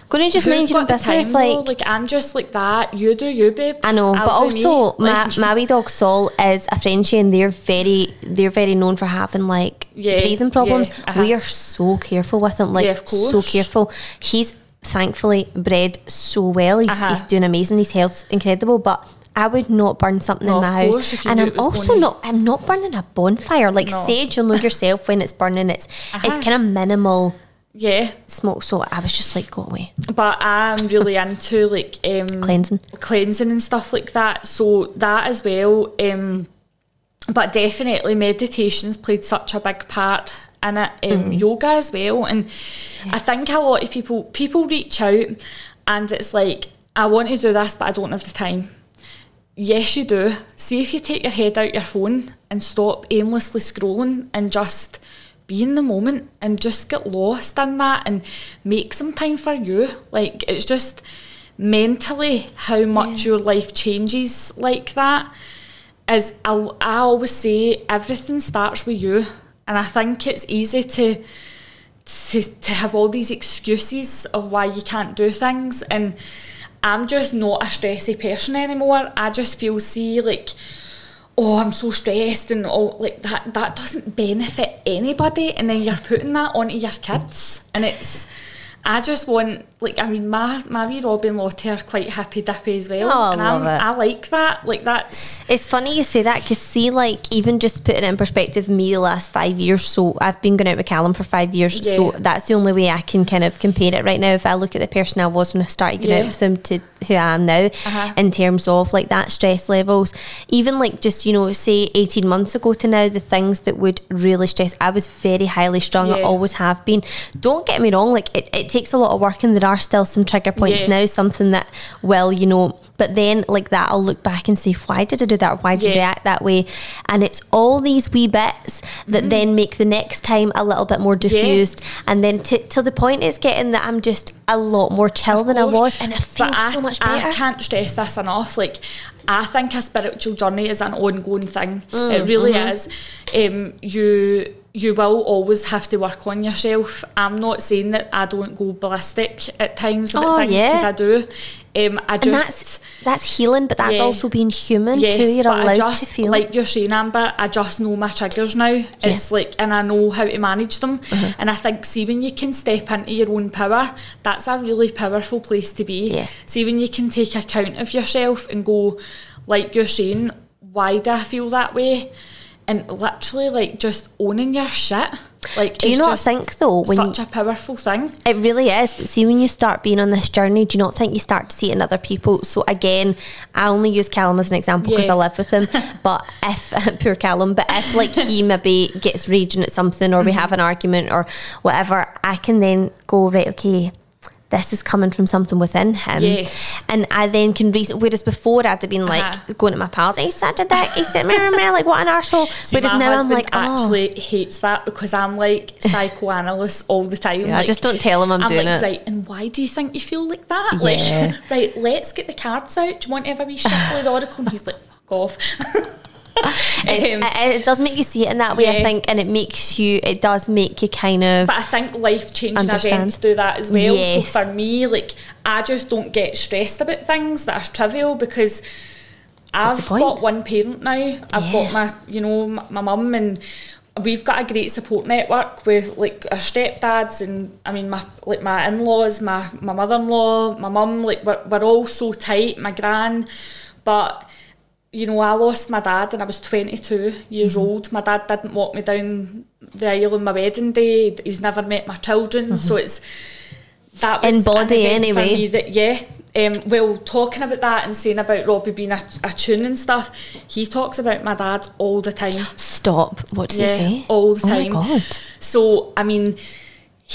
going to just Who's mind your business, time, like. like I'm just like that. You do you, babe. I know, but I'll me. also my, Like- my wee dog Sol is a Frenchie, and they're very they're very known for having like Yeah, breathing problems. yeah, uh-huh. We are so careful with him, like Yeah, so careful. He's thankfully bred so well. He's, Uh-huh. he's doing amazing. His health's incredible, but. I would not burn something No, in my course, house, and I'm also gonna- not. I'm not burning a bonfire like No. sage. You'll know yourself when it's burning. It's it's Uh-huh. kind of minimal yeah, smoke. So I was just like, go away, but I'm really into like um, cleansing. cleansing and stuff like that. So that as well. Um, but definitely meditation's played such a big part in it. Um, Mm. Yoga as well, and I think a lot of people people reach out, and it's like I want to do this, but I don't have the time. Yes, you do. See if you take your head out your phone and stop aimlessly scrolling and just be in the moment and just get lost in that and make some time for you. Like it's just mentally how much your life changes like that. Is I, I always say everything starts with you, and I think it's easy to to, to have all these excuses of why you can't do things and I'm just not a stressy person anymore. I just feel see like oh I'm so stressed and all like that that doesn't benefit anybody and then you're putting that onto your kids and it's I just want like I mean my my wee Robbie and Lottie are quite happy dippy as well. Oh, I and love I'm, it. I like that. Like that's It's funny you say that because see, like even just putting it in perspective, me the last five years. So I've been going out with Callum for five years. So that's the only way I can kind of compare it right now. If I look at the person I was when I started going out with him to who I am now, Uh-huh. in terms of like that stress levels, even like just you know say eighteen months ago to now, the things that would really stress. I was very highly strung. I always have been. Don't get me wrong. Like it, it takes a lot of work, and there are still some trigger points Yeah. now. Something that well, you know. But then, like that, I'll look back and say, why did I do that? Why did I Yeah. react that way? And it's all these wee bits that then make the next time a little bit more diffused. And then t- till the point is getting that I'm just a lot more chill than I was, and it feels But I, so much I can't stress this enough. Like, I think a spiritual journey is an ongoing thing. Mm, it really mm-hmm. is. Um, you you will always have to work on yourself. I'm not saying that I don't go ballistic at times about Oh, things yeah. because I do. Um, I and just that's that's healing, but that's Yeah. also being human yes, too. You're allowed just, to feel. like you're saying, Amber. I just know my triggers now. It's like, and I know how to manage them. Uh-huh. And I think, see, when you can step into your own power, that's a really powerful place to be. Yeah. See, when you can take account of yourself and go, like you're saying, why do I feel that way? And literally, like, just owning your shit. Like, Do you not think, though, when such you- a powerful thing? It really is. But see, when you start being on this journey, do you not think you start to see it in other people? So again, I only use Callum as an example because Yeah. I live with him. But if poor Callum, but if like he maybe gets raging at something, or we Mm-hmm. have an argument, or whatever, I can then go right. Okay, this is coming from something within him, Yes. and I then can reason. Whereas before, I'd have been like Uh-huh. going to my pals. He said that. He said, meh, meh, like what an arsehole. See, Whereas now I'm like, oh. actually hates that because I'm like psychoanalyst all the time. Yeah, I just don't tell him I'm doing like, it. Right, and why do you think you feel like that? Yeah. Like, right, let's get the cards out. Do you want to have a wee shuffle of the oracle? And he's like, fuck off. Um, it, it does make you see it in that way, I think, and it makes you. It does make you kind of. But I think life changing events do that as well. Yes. So for me, like I just don't get stressed about things that are trivial because I've got one parent now. I've Yeah. got my, you know, my, my mum and we've got a great support network with like our stepdads and I mean my like my in-laws, my my mother-in-law, my mum. Like we're, we're all so tight. My gran, but you know, I lost my dad and I was 22 years Mm-hmm. old. My dad didn't walk me down the aisle on my wedding day. He's never met my children. So it's that was Mm-hmm. In body an anyway. me that, yeah. Um, well, talking about that and saying about Robbie being a, a tune and stuff, he talks about my dad all the time. Stop. What does Yeah, he say? all the time. Oh my god. So, I mean,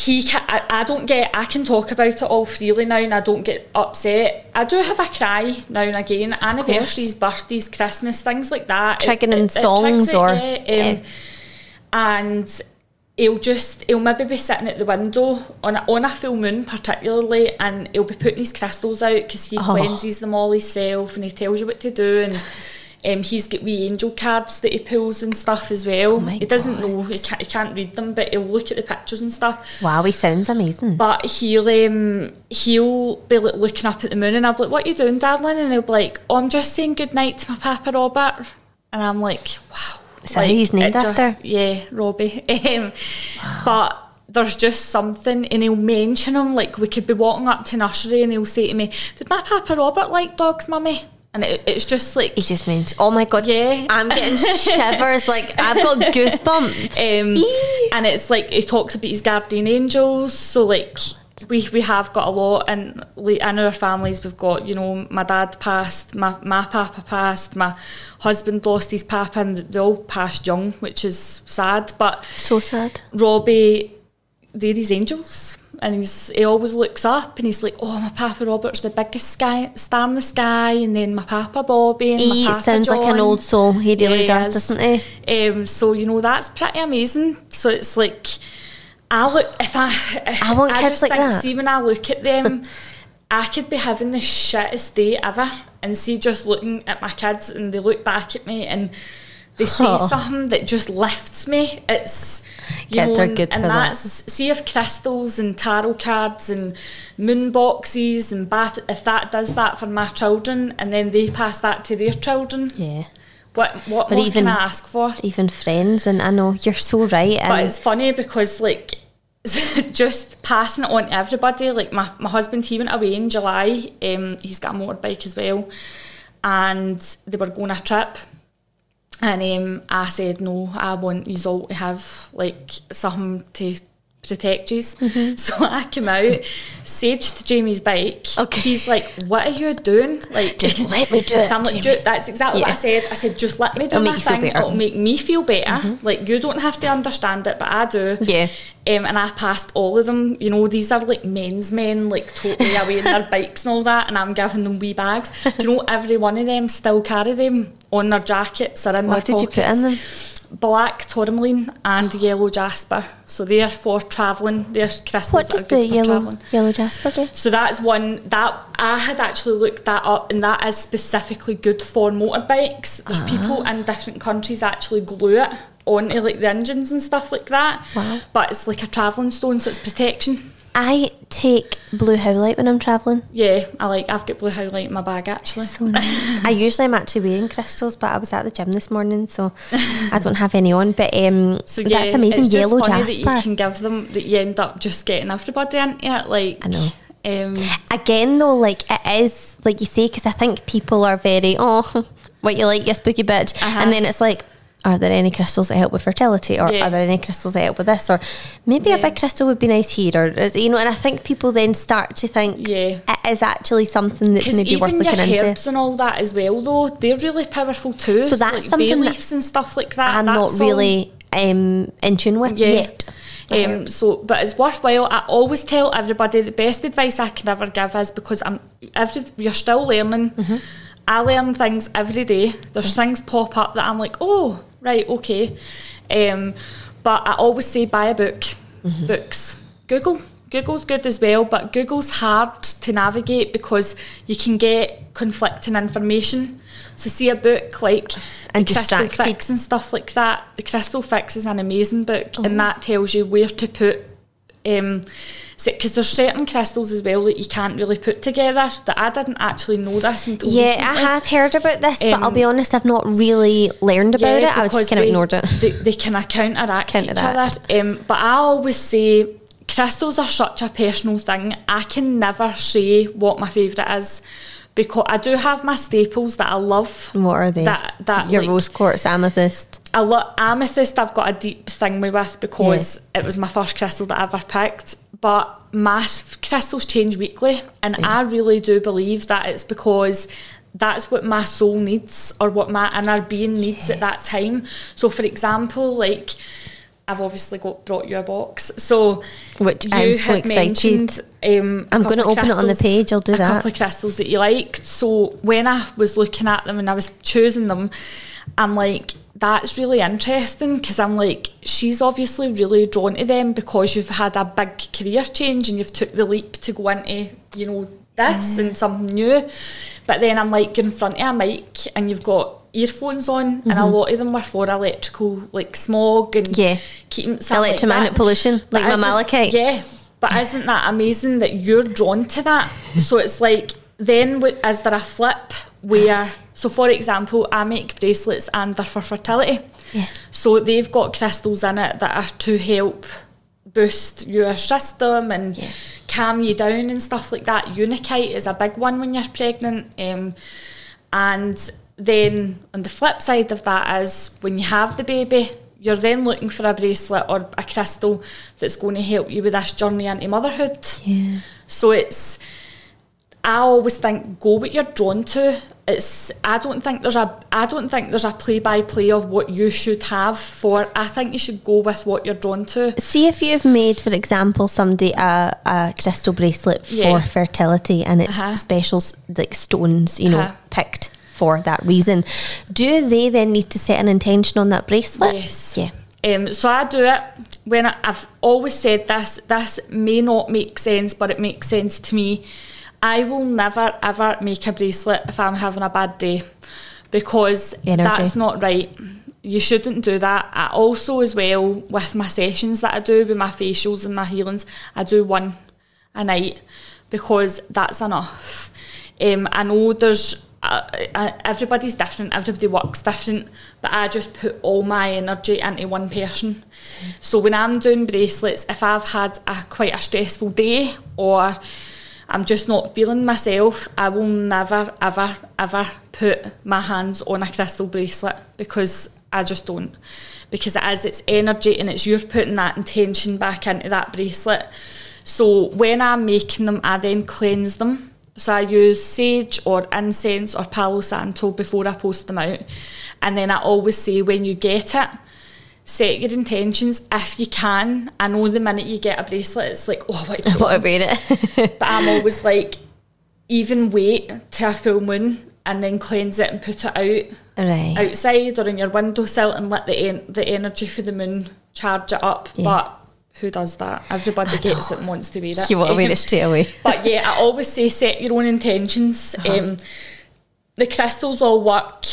he can, I, I don't get, I can talk about it all freely now and I don't get upset. I do have a cry now and again. Anniversaries, birthdays, Christmas, things like that. Triggering songs it, or- yeah, um, And he'll just, he'll maybe be sitting at the window on a, on a full moon particularly and he'll be putting his crystals out because he Oh. cleanses them all himself and he tells you what to do and um, he's got wee angel cards that he pulls and stuff as well. Oh he doesn't God. know, he can't, he can't read them, but he'll look at the pictures and stuff. Wow, he sounds amazing. But he'll um, he'll be like looking up at the moon and I'll be like, what are you doing, darling? And he'll be like, oh, I'm just saying good night to my Papa Robert. And I'm like, wow. Is that who he's named after? Yeah, Robbie. Um, But there's just something, and he'll mention him. Like we could be walking up to nursery, and he'll say to me, "Did my Papa Robert like dogs, mummy?" And it, it's just like, he just means oh my god, Yeah. I'm getting shivers. Like I've got goosebumps. um, and it's like he talks about his guardian angels. So like we we have got a lot, and like, in our families we've got you know my dad passed, my my papa passed, my husband lost his papa, and they all passed young, which is sad. But so sad. Robbie, they're his angels. And he's, he always looks up and he's like, oh, my Papa Robert's the biggest sky, star in the sky, and then my Papa Bobby and He my Papa sounds like an old soul. He really Yeah, does, doesn't he? Um, so you know that's pretty amazing. So it's like I look if I I want kids just like think, that. See when I look at them, I could be having the shittest day ever, and see just looking at my kids and they look back at me and they say Oh. something that just lifts me. It's you Kids know, and, good and for that. that's see if crystals and tarot cards and moon boxes and bath if that does that for my children and then they pass that to their children. Yeah. What what Or more even- can I ask for? Even friends, and I know you're so right. But it's funny because like just passing it on to everybody. Like my, my husband, he went away in July. Um, he's got a motorbike as well, and they were going a trip. And um, I said, no, I want you all to have like something to protect you. So I came out, saged Jamie's bike. Okay. He's like, what are you doing? Like, Just let me do it, So I'm like, Jamie. "Ju- that's exactly what I said. I said, just let me do It'll my make you feel thing. Mm-hmm. It'll make me feel better. Like, you don't have to understand it, but I do. Yeah. Um, and I passed all of them. You know, these are like men's men, like totally away in their bikes and all that. And I'm giving them wee bags. Do you know every one of them still carry them on their jackets or in What their did you put in pockets? Black tourmaline and yellow jasper. So they're for travelling. They're crystals What does the yellow yellow jasper do? So that's one that I had actually looked that up, and that is specifically good for motorbikes. There's Ah. people in different countries actually glue it onto like the engines and stuff like that. Wow. But it's like a travelling stone, so it's protection. I take blue howlite when I'm travelling. Yeah, I like. I've got blue howlite in my bag actually. So nice. I usually am actually wearing crystals, but I was at the gym this morning, so I don't have any on. But um, So yeah, that's amazing. It's just Yellow funny that you can give them that you end up just getting everybody into it. Like I know. Um, Again, though, like it is like you say, because I think people are very oh, what you like, you spooky bitch, Uh-huh. and then it's like. Are there any crystals that help with fertility, or Yeah. are there any crystals that help with this, or maybe a big crystal would be nice here, or is- you know? And I think people then start to think Yeah. it is actually something that's maybe worth looking into. herbs and all that as well, though, they're really powerful too. So that's like something bay that leaves and stuff like that. I'm that's not really um, in tune with Yeah. yet. Um, so, but it's worthwhile. I always tell everybody the best advice I can ever give is because I'm every you're still learning. Mm-hmm. I learn things every day. There's things pop up that I'm like, oh, right, okay. Um, but I always say buy a book, Mm-hmm. books. Google. Google's good as well, but Google's hard to navigate because you can get conflicting information. So see a book like And the Crystal. Fix and stuff like that. The Crystal Fix is an amazing book, Oh. and that tells you where to put. Um, because there's certain crystals as well that you can't really put together. That I didn't actually know this until Yeah, recently. I had heard about this, but I'll Um, be honest, I've not really learned about Yeah, it. I was just kind of ignored it. They, they can counteract, each Counteract. other. Um, but I always say crystals are such a personal thing. I can never say what my favourite is because I do have my staples that I love. What are they? That that Your like, rose quartz, amethyst. I love amethyst. I've got a deep thing with because it was my first crystal that I ever picked. But my crystals change weekly, and I really do believe that it's because that's what my soul needs or what my inner being needs at that time. So, for example, like I've obviously got brought you a box, so Which you I'm so excited. Um, a I'm gonna open it on the page, I'll do a that. couple of crystals that you liked. So when I was looking at them and I was choosing them, I'm like, that's really interesting because I'm like, she's obviously really drawn to them because you've had a big career change and you've took the leap to go into, you know, this and something new. But then I'm like, you're in front of a mic and you've got earphones on and a lot of them were for electrical like smog and Mm-hmm. Yeah. keeping something like Electromagnetic that. pollution, like But my malachite. Yeah, but isn't that amazing that you're drawn to that? so it's like, then is there a flip where, so for example, I make bracelets and they're for fertility. Yeah. So they've got crystals in it that are to help boost your system and Yeah. calm you down and stuff like that. Unakite is a big one when you're pregnant. Um, and then on the flip side of that is when you have the baby, you're then looking for a bracelet or a crystal that's going to help you with this journey into motherhood. Yeah. So it's I always think go what you're drawn to. It's I don't think there's a I don't think there's a play by play of what you should have for I think you should go with what you're drawn to. See if you've made, for example, somebody a, a crystal bracelet Yeah. for fertility and it's Uh-huh. special like stones, you know, Uh-huh. picked for that reason. Do they then need to set an intention on that bracelet? Yes. Yeah. Um, so I do it when I, I've always said this. This may not make sense, but it makes sense to me. I will never ever make a bracelet if I'm having a bad day because Energy. that's not right. You shouldn't do that. I also, as well, with my sessions that I do with my facials and my healings, I do one a night because that's enough. Um, I know there's I, I, everybody's different, everybody works different, but I just put all my energy into one person. So when I'm doing bracelets, if I've had a quite a stressful day or I'm just not feeling myself, I will never, ever, ever put my hands on a crystal bracelet because I just don't. Because it is, it's energy and it's you're putting that intention back into that bracelet. So when I'm making them, I then cleanse them. So I use sage or incense or Palo Santo before I post them out. And then I always say when you get it, set your intentions if you can. I know the minute you get a bracelet, it's like, oh, what, What about it? but I'm always like, even wait to a full moon and then cleanse it and put it out right. outside or in your windowsill and let the en- the energy for the moon charge it up. Yeah. But who does that? Everybody gets it and wants to wear it. You want to wear it straight away. but yeah, I always say set your own intentions. Uh-huh. Um, the crystals all work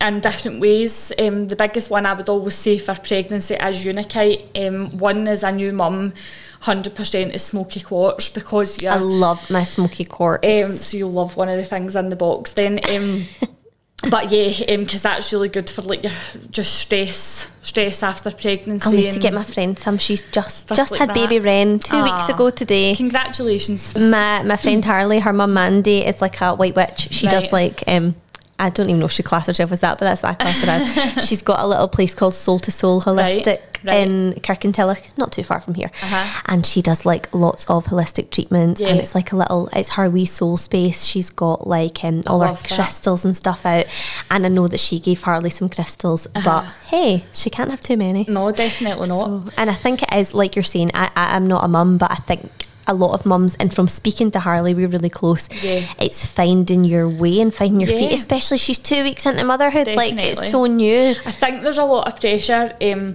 in different ways. Um, the biggest one I would always say for pregnancy is unakite. Um, one is a new mum, hundred percent is smoky quartz because you're I love my smoky quartz. um, so you'll love one of the things in the box then. Um, but yeah, because that's really good for like your just stress, stress after pregnancy. I'll need to get my friend some. She's just just like had that. baby Ren two weeks Ah. ago today. Congratulations. My my friend Harley, her mum Mandy is like a white witch. She does like um I don't even know if she class herself as that, but that's what I class her as. She's got a little place called Soul to Soul Holistic right. in Kirkintilloch, not too far from here. Uh-huh. And she does like lots of holistic treatments, and it's like a little, it's her wee soul space. She's got like um, all her that. crystals and stuff out, and I know that she gave Harley some crystals, but hey, she can't have too many. no, definitely not. So, and I think it is like you're saying. I, I I'm not a mum, but I think a lot of mums, and from speaking to Harley, we're really close. Yeah. It's finding your way and finding your feet, especially she's two weeks into motherhood. Like it's so new. I think there's a lot of pressure. Um,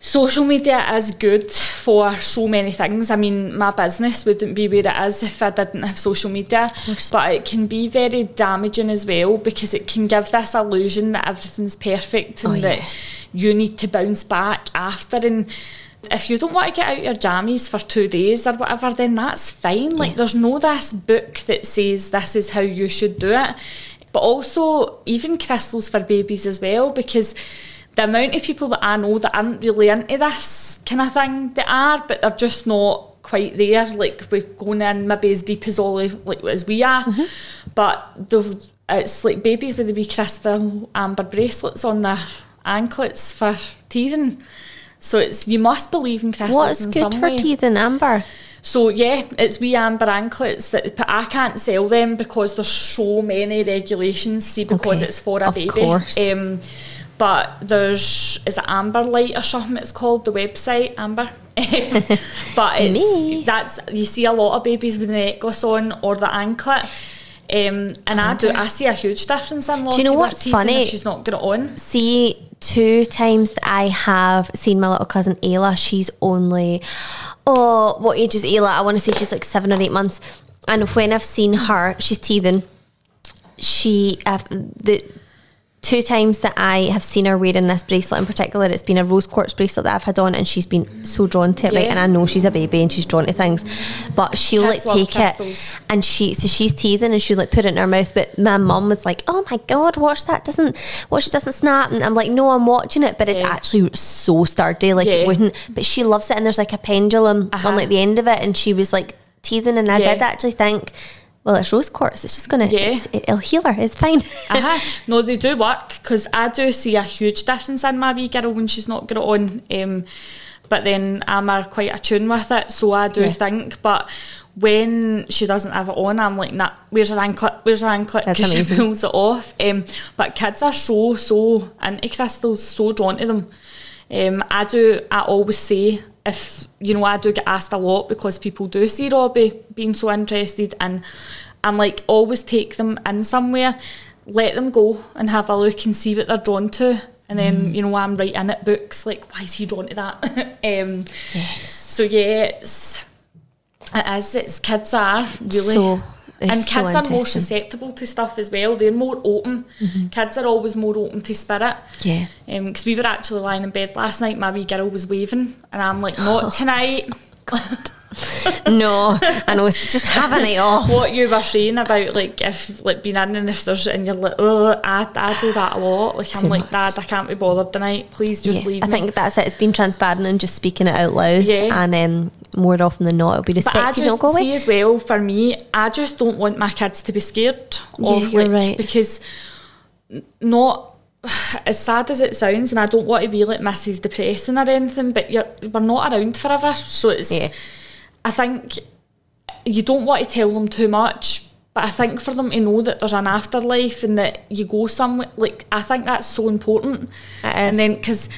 social media is good for so many things. I mean, my business wouldn't be where it is if I didn't have social media. But it can be very damaging as well because it can give this illusion that everything's perfect and Oh, that you need to bounce back after and if you don't want to get out your jammies for two days or whatever, then that's fine. Like, Yeah. there's no this book that says this is how you should do it. But also, even crystals for babies as well, because the amount of people that I know that aren't really into this kind of thing, they are, but they're just not quite there. Like, we're going in maybe as deep as all like as we are. Mm-hmm. But the it's like babies with the wee crystal amber bracelets on their anklets for teething. So it's you must believe in crystals What's in good some for way. teeth and amber? So yeah, it's wee amber anklets that but I can't sell them because there's so many regulations. See, because Okay, it's for a of baby. course. Um, but there's is it Amber Light or something? It's called the website Amber. but it's Me. that's you see a lot of babies with the necklace on or the anklet. Um, and I do. I see a huge difference in Lottie you know what's funny? She's not got it on. See, two times that I have seen my little cousin Ayla, she's only, oh, what age is Ayla? I want to say she's like seven or eight months. And when I've seen her, she's teething. She, uh, the two times that I have seen her wearing this bracelet in particular, it's been a rose quartz bracelet that I've had on, and she's been so drawn to it, right? And I know she's a baby and she's drawn to things, but she'll Kids like take it and she so she's teething and she'll like put it in her mouth but my mum was like oh my god watch that doesn't watch it doesn't snap and I'm like no I'm watching it but it's Yeah. actually so sturdy like it wouldn't but she loves it and there's like a pendulum Uh-huh. on like the end of it and she was like teething and I Yeah. did actually think well it's rose quartz it's just gonna Yeah. it'll heal her it's fine uh-huh. No, they do work because I do see a huge difference in my wee girl when she's not got it on. Um, but then I'm quite attuned with it, so I do Yeah. think. But when she doesn't have it on, I'm like, nah, where's her anklet? Where's her anklet? Because she pulls it off. Um, but kids are so, so into crystals, so drawn to them. Um, I do, I always say, if, you know, I do get asked a lot because people do see Robbie being so interested and I'm like, always take them in somewhere, let them go and have a look and see what they're drawn to. And then, you know, I'm writing it books like, why is he drawn to that? um, So yeah, it's, it is, it's kids are really So, and kids are more susceptible to stuff as well. They're more open. Kids are always more open to spirit. Yeah. Because we were actually lying in bed last night, my wee girl was waving, and I'm like, not tonight. no, And I know. It's just having it off. what you were saying about like if like being in and if there's and you're like oh I, I do that a lot like I'm like much. dad I can't be bothered tonight please just Yeah, leave I me think that's it. It's been transparent and just speaking it out loud. Yeah. And um, more often than not, it'll be but I respected. Just go see as well for me I just don't want my kids to be scared Yeah, of like right. because not as sad as it sounds and I don't want to be like Mrs Depressing or anything but you're we're not around forever so it's Yeah. I think you don't want to tell them too much, but I think for them to know that there's an afterlife and that you go somewhere, like I think that's so important. And then because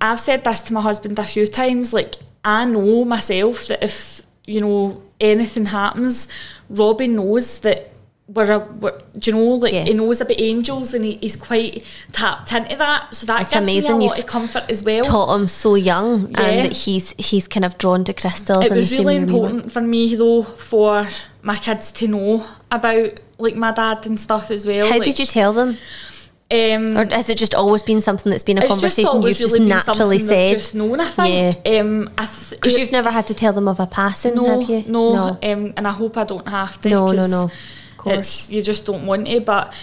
I've said this to my husband a few times, like I know myself that if you know anything happens, Robbie knows that. We're, a, we're do you know like Yeah. he knows about angels and he, he's quite tapped into that so that It's gives amazing me a lot you've of comfort as well Taught him so young, Yeah. and that he's he's kind of drawn to crystals. it was really important for me though for my kids to know about like my dad and stuff as well. How like, did you tell them, Um, or has it just always been something that's been a it's just conversation you've just really been naturally said? Just known, I think. Um, I th- Because you've never had to tell them of a passing, no, have you? no, no. Um, and I hope I don't have to. No, no, no, of course. You just don't want to, but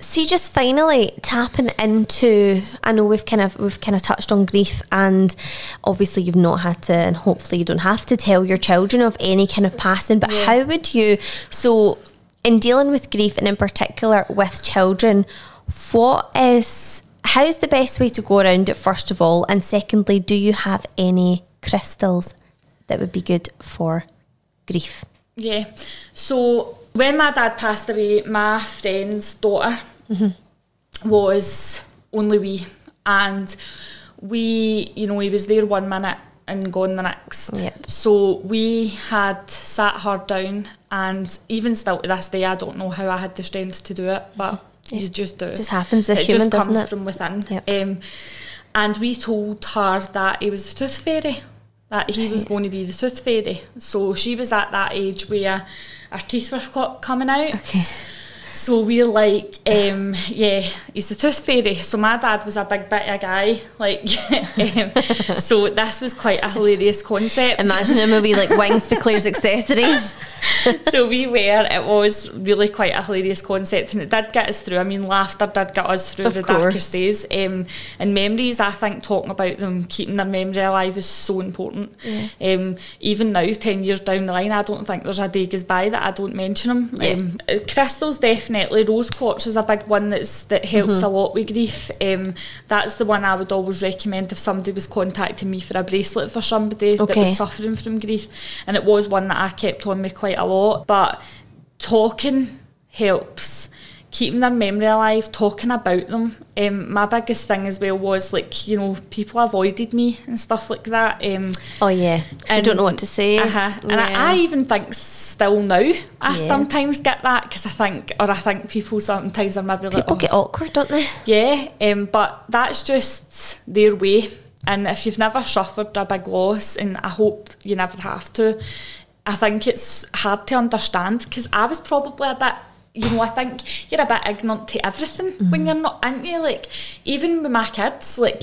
See, just finally tapping into. I know we've kind of we've kind of touched on grief, and obviously you've not had to, and hopefully you don't have to tell your children of any kind of passing. But how would you? So, in dealing with grief, and in particular with children, what is how's the best way to go around it? First of all, and secondly, do you have any crystals that would be good for grief? Yeah. So when my dad passed away, my friend's daughter mm-hmm. was only we and we, you know, he was there one minute and gone the next. Yep. So we had sat her down, and even still to this day, I don't know how I had the strength to do it, but Yes. just do. It just happens as it human, just doesn't comes it? from within. Yep. Um, and we told her that he was the tooth fairy, that he was going to be the tooth fairy. So she was at that age where her teeth were co- coming out. Okay. So we're like, um, yeah, he's the tooth fairy. So my dad was a big bit of a guy, like, um, so this was quite a hilarious concept. Imagine with wee like wings for Claire's accessories. so we were, it was really quite a hilarious concept and it did get us through. I mean, laughter did get us through Of the course. darkest days. Um, and memories, I think talking about them, keeping their memory alive is so important. Um, even now, 10 years down the line, I don't think there's a day goes by that I don't mention them. Yeah. Um, crystals, definitely. Definitely rose quartz is a big one that's, that helps Mm-hmm. a lot with grief. Um, that's the one I would always recommend if somebody was contacting me for a bracelet for somebody that was suffering from grief. And it was one that I kept on me quite a lot. But talking helps. Keeping their memory alive, talking about them. Um, my biggest thing as well was like, you know, people avoided me and stuff like that. Um, Oh yeah, I don't know what to say. uh-huh. And I, Yeah. I even think still now, I Yeah. sometimes get that because I think, or I think people sometimes are maybe like, People oh, get awkward, don't they? yeah, um, but that's just their way. And if you've never suffered a big loss, and I hope you never have to, I think it's hard to understand because I was probably a bit, you know, I think you're a bit ignorant to everything when you're not, aren't you? Like, even with my kids, like,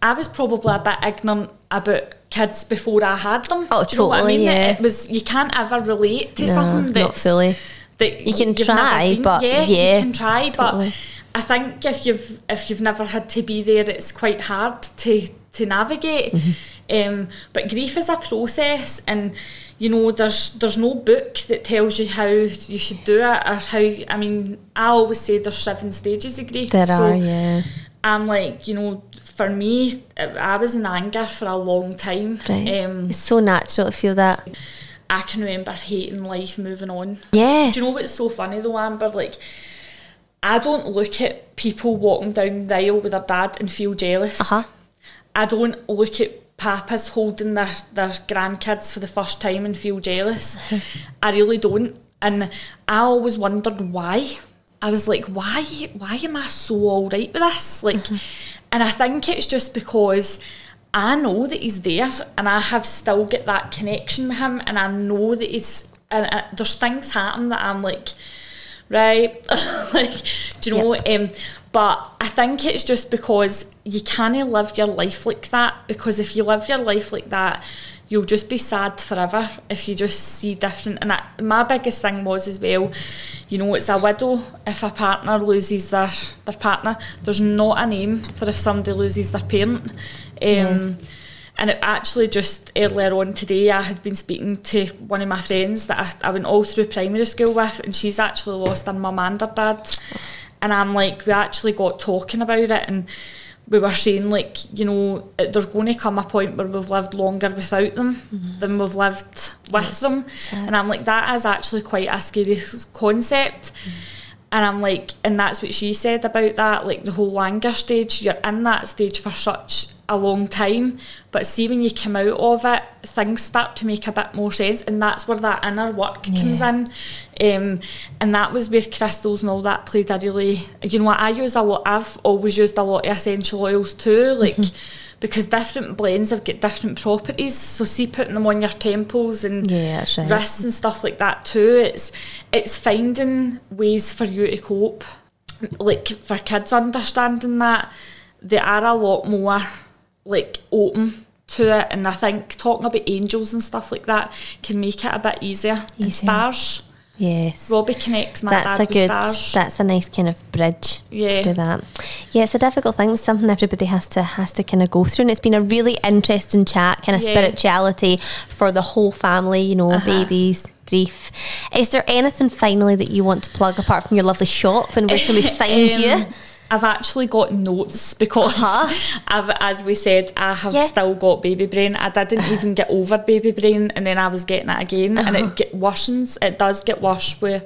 I was probably a bit ignorant about kids before I had them. Oh, Do you know what I totally, mean? yeah. It was, you can't ever relate to No, something not fully. that You can try, been- but yeah, yeah, you can try, totally. but I think if you've if you've never had to be there, it's quite hard to to navigate. Mm-hmm. Um, but grief is a process, and you know there's there's no book that tells you how you should do it or how. I mean, I always say there's seven stages of grief. There so are, yeah. I'm like, you know, for me, I was in anger for a long time. Right. Um, it's so natural to feel that. I can remember hating life, moving on. Yeah. Do you know what's so funny though, Amber? Like, I don't look at people walking down the aisle with their dad and feel jealous. Uh-huh. I don't look at papas holding their, their grandkids for the first time and feel jealous. I really don't. And I always wondered why. I was like, why why am I so alright with this? Like and I think it's just because I know that he's there and I have still got that connection with him and I know that he's and uh, there's things happen that I'm like right like do you know um but I think it's just because you can't live your life like that because if you live your life like that you'll just be sad forever if you just see different. And I, my biggest thing was as well, you know, it's a widow if a partner loses their their partner. There's not a name for if somebody loses their parent. Um, And it actually just eh, earlier on today, I had been speaking to one of my friends that I, I went all through primary school with, and she's actually lost her mum and her dad. And I'm like, we actually got talking about it, and we were saying like, you know, it- there's going to come a point where we've lived longer without them mm-hmm. than we've lived with them. sad. And I'm like, that is actually quite a scary concept. Mm. And I'm like, and that's what she said about that, like the whole anger stage. You're in that stage for such a long time, but see when you come out of it, things start to make a bit more sense, and that's where that inner work comes in. Um, and that was where crystals and all that played a really, you know, what I use a lot. I've always used a lot of essential oils too, like. Because different blends have got different properties, so see putting them on your temples and Yeah, right. wrists and stuff like that too. It's it's finding ways for you to cope. Like for kids understanding that they are a lot more like open to it and I think talking about angels and stuff like that can make it a bit easier. And stars. Yes. Robbie connects my that's dad a with good stars. that's a nice kind of bridge Yeah. to do that yeah it's a difficult thing it's something everybody has to has to kind of go through and it's been a really interesting chat kind of Yeah. spirituality for the whole family you know Uh-huh. babies grief is there anything finally that you want to plug apart from your lovely shop and where can we find you Um, I've actually got notes because Uh-huh. I've, as we said, I have Yeah. still got baby brain. I didn't even get over baby brain, and then I was getting it again, and Uh-huh. it get worsens. It does get worse with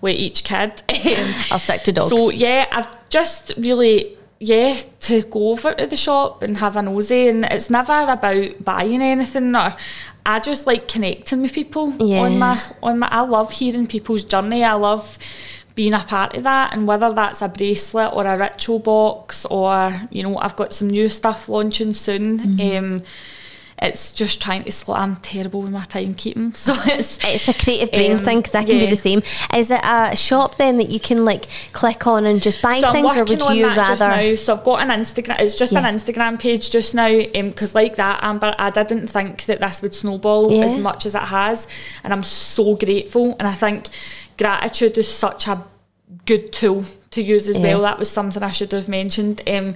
with each kid. Um, I'll stick to dogs So yeah, I've just really yeah to go over to the shop and have a nosy, and it's never about buying anything or. I just like connecting with people Yeah. on my on my. I love hearing people's journey. I love being a part of that, and whether that's a bracelet or a ritual box, or you know, I've got some new stuff launching soon. Mm-hmm. Um, it's just trying to slow. I'm terrible with my timekeeping, so it's it's a creative brain Um, thing because I can yeah. do the same. Is it a shop then that you can like click on and just buy So things, or would you rather? now. So I've got an Instagram. It's just Yeah. an Instagram page just now. Because like that, Amber, I didn't think that this would snowball Yeah. as much as it has, and I'm so grateful. And I think gratitude is such a good tool to use as well. That was something I should have mentioned. Um,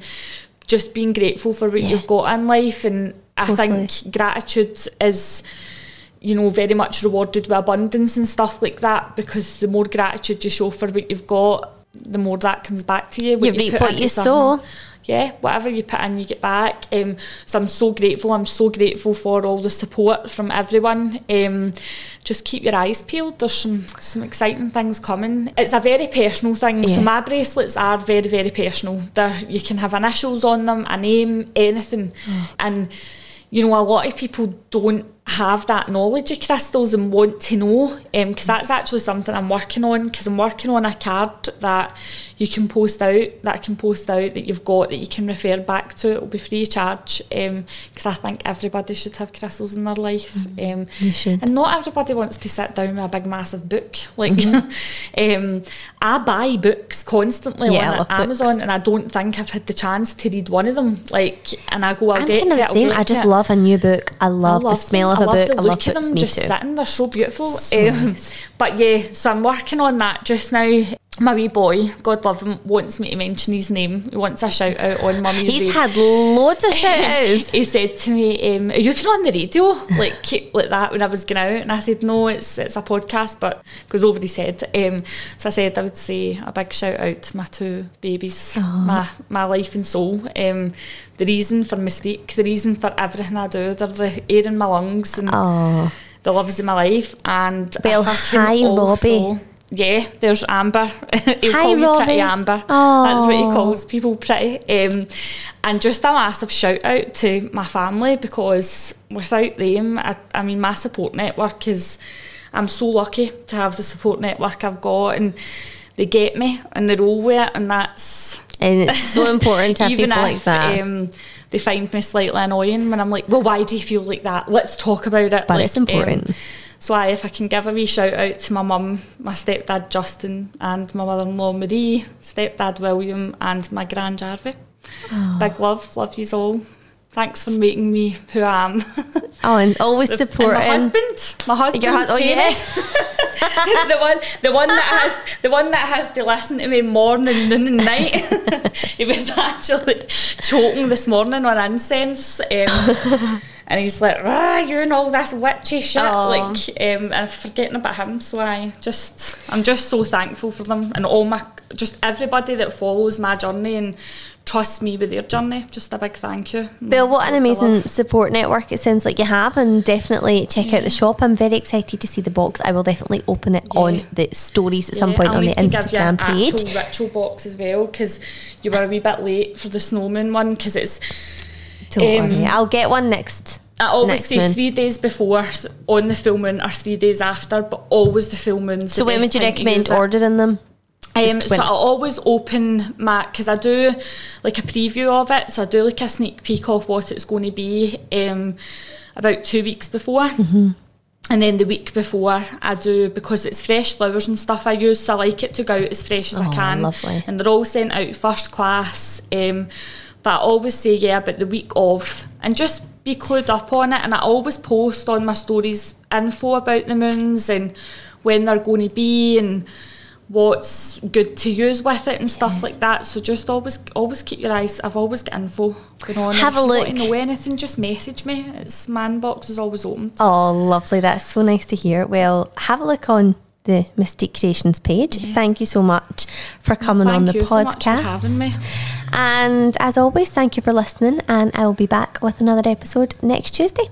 just being grateful for what you've got in life, and I think gratitude is you know, very much rewarded with abundance and stuff like that because the more gratitude you show for what you've got, the more that comes back to you. You reap put what you sow. Yeah, whatever you put in, you get back. Um, so I'm so grateful. I'm so grateful for all the support from everyone. Um, just keep your eyes peeled. There's some some exciting things coming. It's a very personal thing. Yeah. So my bracelets are very very personal. They're, you can have initials on them, a name, anything, Oh. and you know a lot of people don't have that knowledge of crystals and want to know because that's actually something I'm working on because I'm working on a card that you can post out that I can post out that you've got that you can refer back to it will be free of charge because I think everybody should have crystals in their life um, You should. and not everybody wants to sit down with a big massive book like Mm-hmm. um, I buy books constantly Yeah, on Amazon books. and I don't think I've had the chance to read one of them like and I go I'll I'm get kind of the same. I just it. love a new book. I love, I the smell of them. love book. the I love look of books. them just too. sitting. They're so beautiful. So Um, nice. But yeah, so I'm working on that just now. My wee boy, God love him, wants me to mention his name. He wants a shout out on Mummy's He's radio. had loads of shout outs. he said to me, um, "Are you going on the radio like like that?" When I was going out, and I said, "No, it's it's a podcast." But because over his head, um, so I said I would say a big shout out to my two babies, my my life and soul. Um, the reason for mistake, the reason for everything I do, they're the air in my lungs and Oh, the loves of my life. And Well, hi, Robbie. Yeah, there's Amber. He'll Hi, call Robbie. Pretty Amber. That's what he calls people pretty. Um, and just a massive shout out to my family because without them, I, I mean, my support network is. I'm so lucky to have the support network I've got, and they get me and they roll with it, and that's and it's so important to have even people if like that. Um, they find me slightly annoying when I'm like, well, why do you feel like that? Let's talk about it. But Like, it's important. um, so I, if I can give a wee shout out to my mum, my stepdad Justin, and my mother-in-law Marie, stepdad William, and my grand Jarvie. Big love, love yous all. Thanks for making me who I am. Oh, and always supporting. my husband, my husband, Your hus- oh, yeah. the one, the one that has, the one that has to listen to me morning, noon, and night. he was actually choking this morning on incense, um, and he's like, "Ah, you and all this witchy shit." Aw. Like, um, and I'm forgetting about him. So I just, I'm just so thankful for them and all my, just everybody that follows my journey and trusts me with their journey. Just a big thank you. Bill, what an amazing support network it sounds like you have, and definitely check out the shop. I'm very excited to see the box. I will definitely open it Yeah. on the stories at some point I'll on the need to give you Instagram page. Actual ritual box as well because you were a wee bit late for the snowman one because it's. Don't um, worry, I'll get one next. I always next say three days before on the full moon or three days after, but always the full moon's So the when would you recommend it. ordering them? Um, so I always open my because I do like a preview of it. So I do like a sneak peek of what it's going to be um, about two weeks before. Mm-hmm. And then the week before, I do because it's fresh flowers and stuff I use, so I like it to go out as fresh as Oh, I can. lovely. And they're all sent out first class. Um, but I always say yeah, but the week of, and just be clued up on it. And I always post on my stories info about the moons and when they're going to be and what's good to use with it and stuff like that. So just always always keep your eyes. I've always got info going on. Have if a you look. To know anything? Just message me. It's my inbox is always open. Oh, lovely. That's so nice to hear. Well, have a look on the Mystic Creations page. Thank you so much for coming on the podcast. Thank you so And as always, thank you for listening. And I will be back with another episode next Tuesday.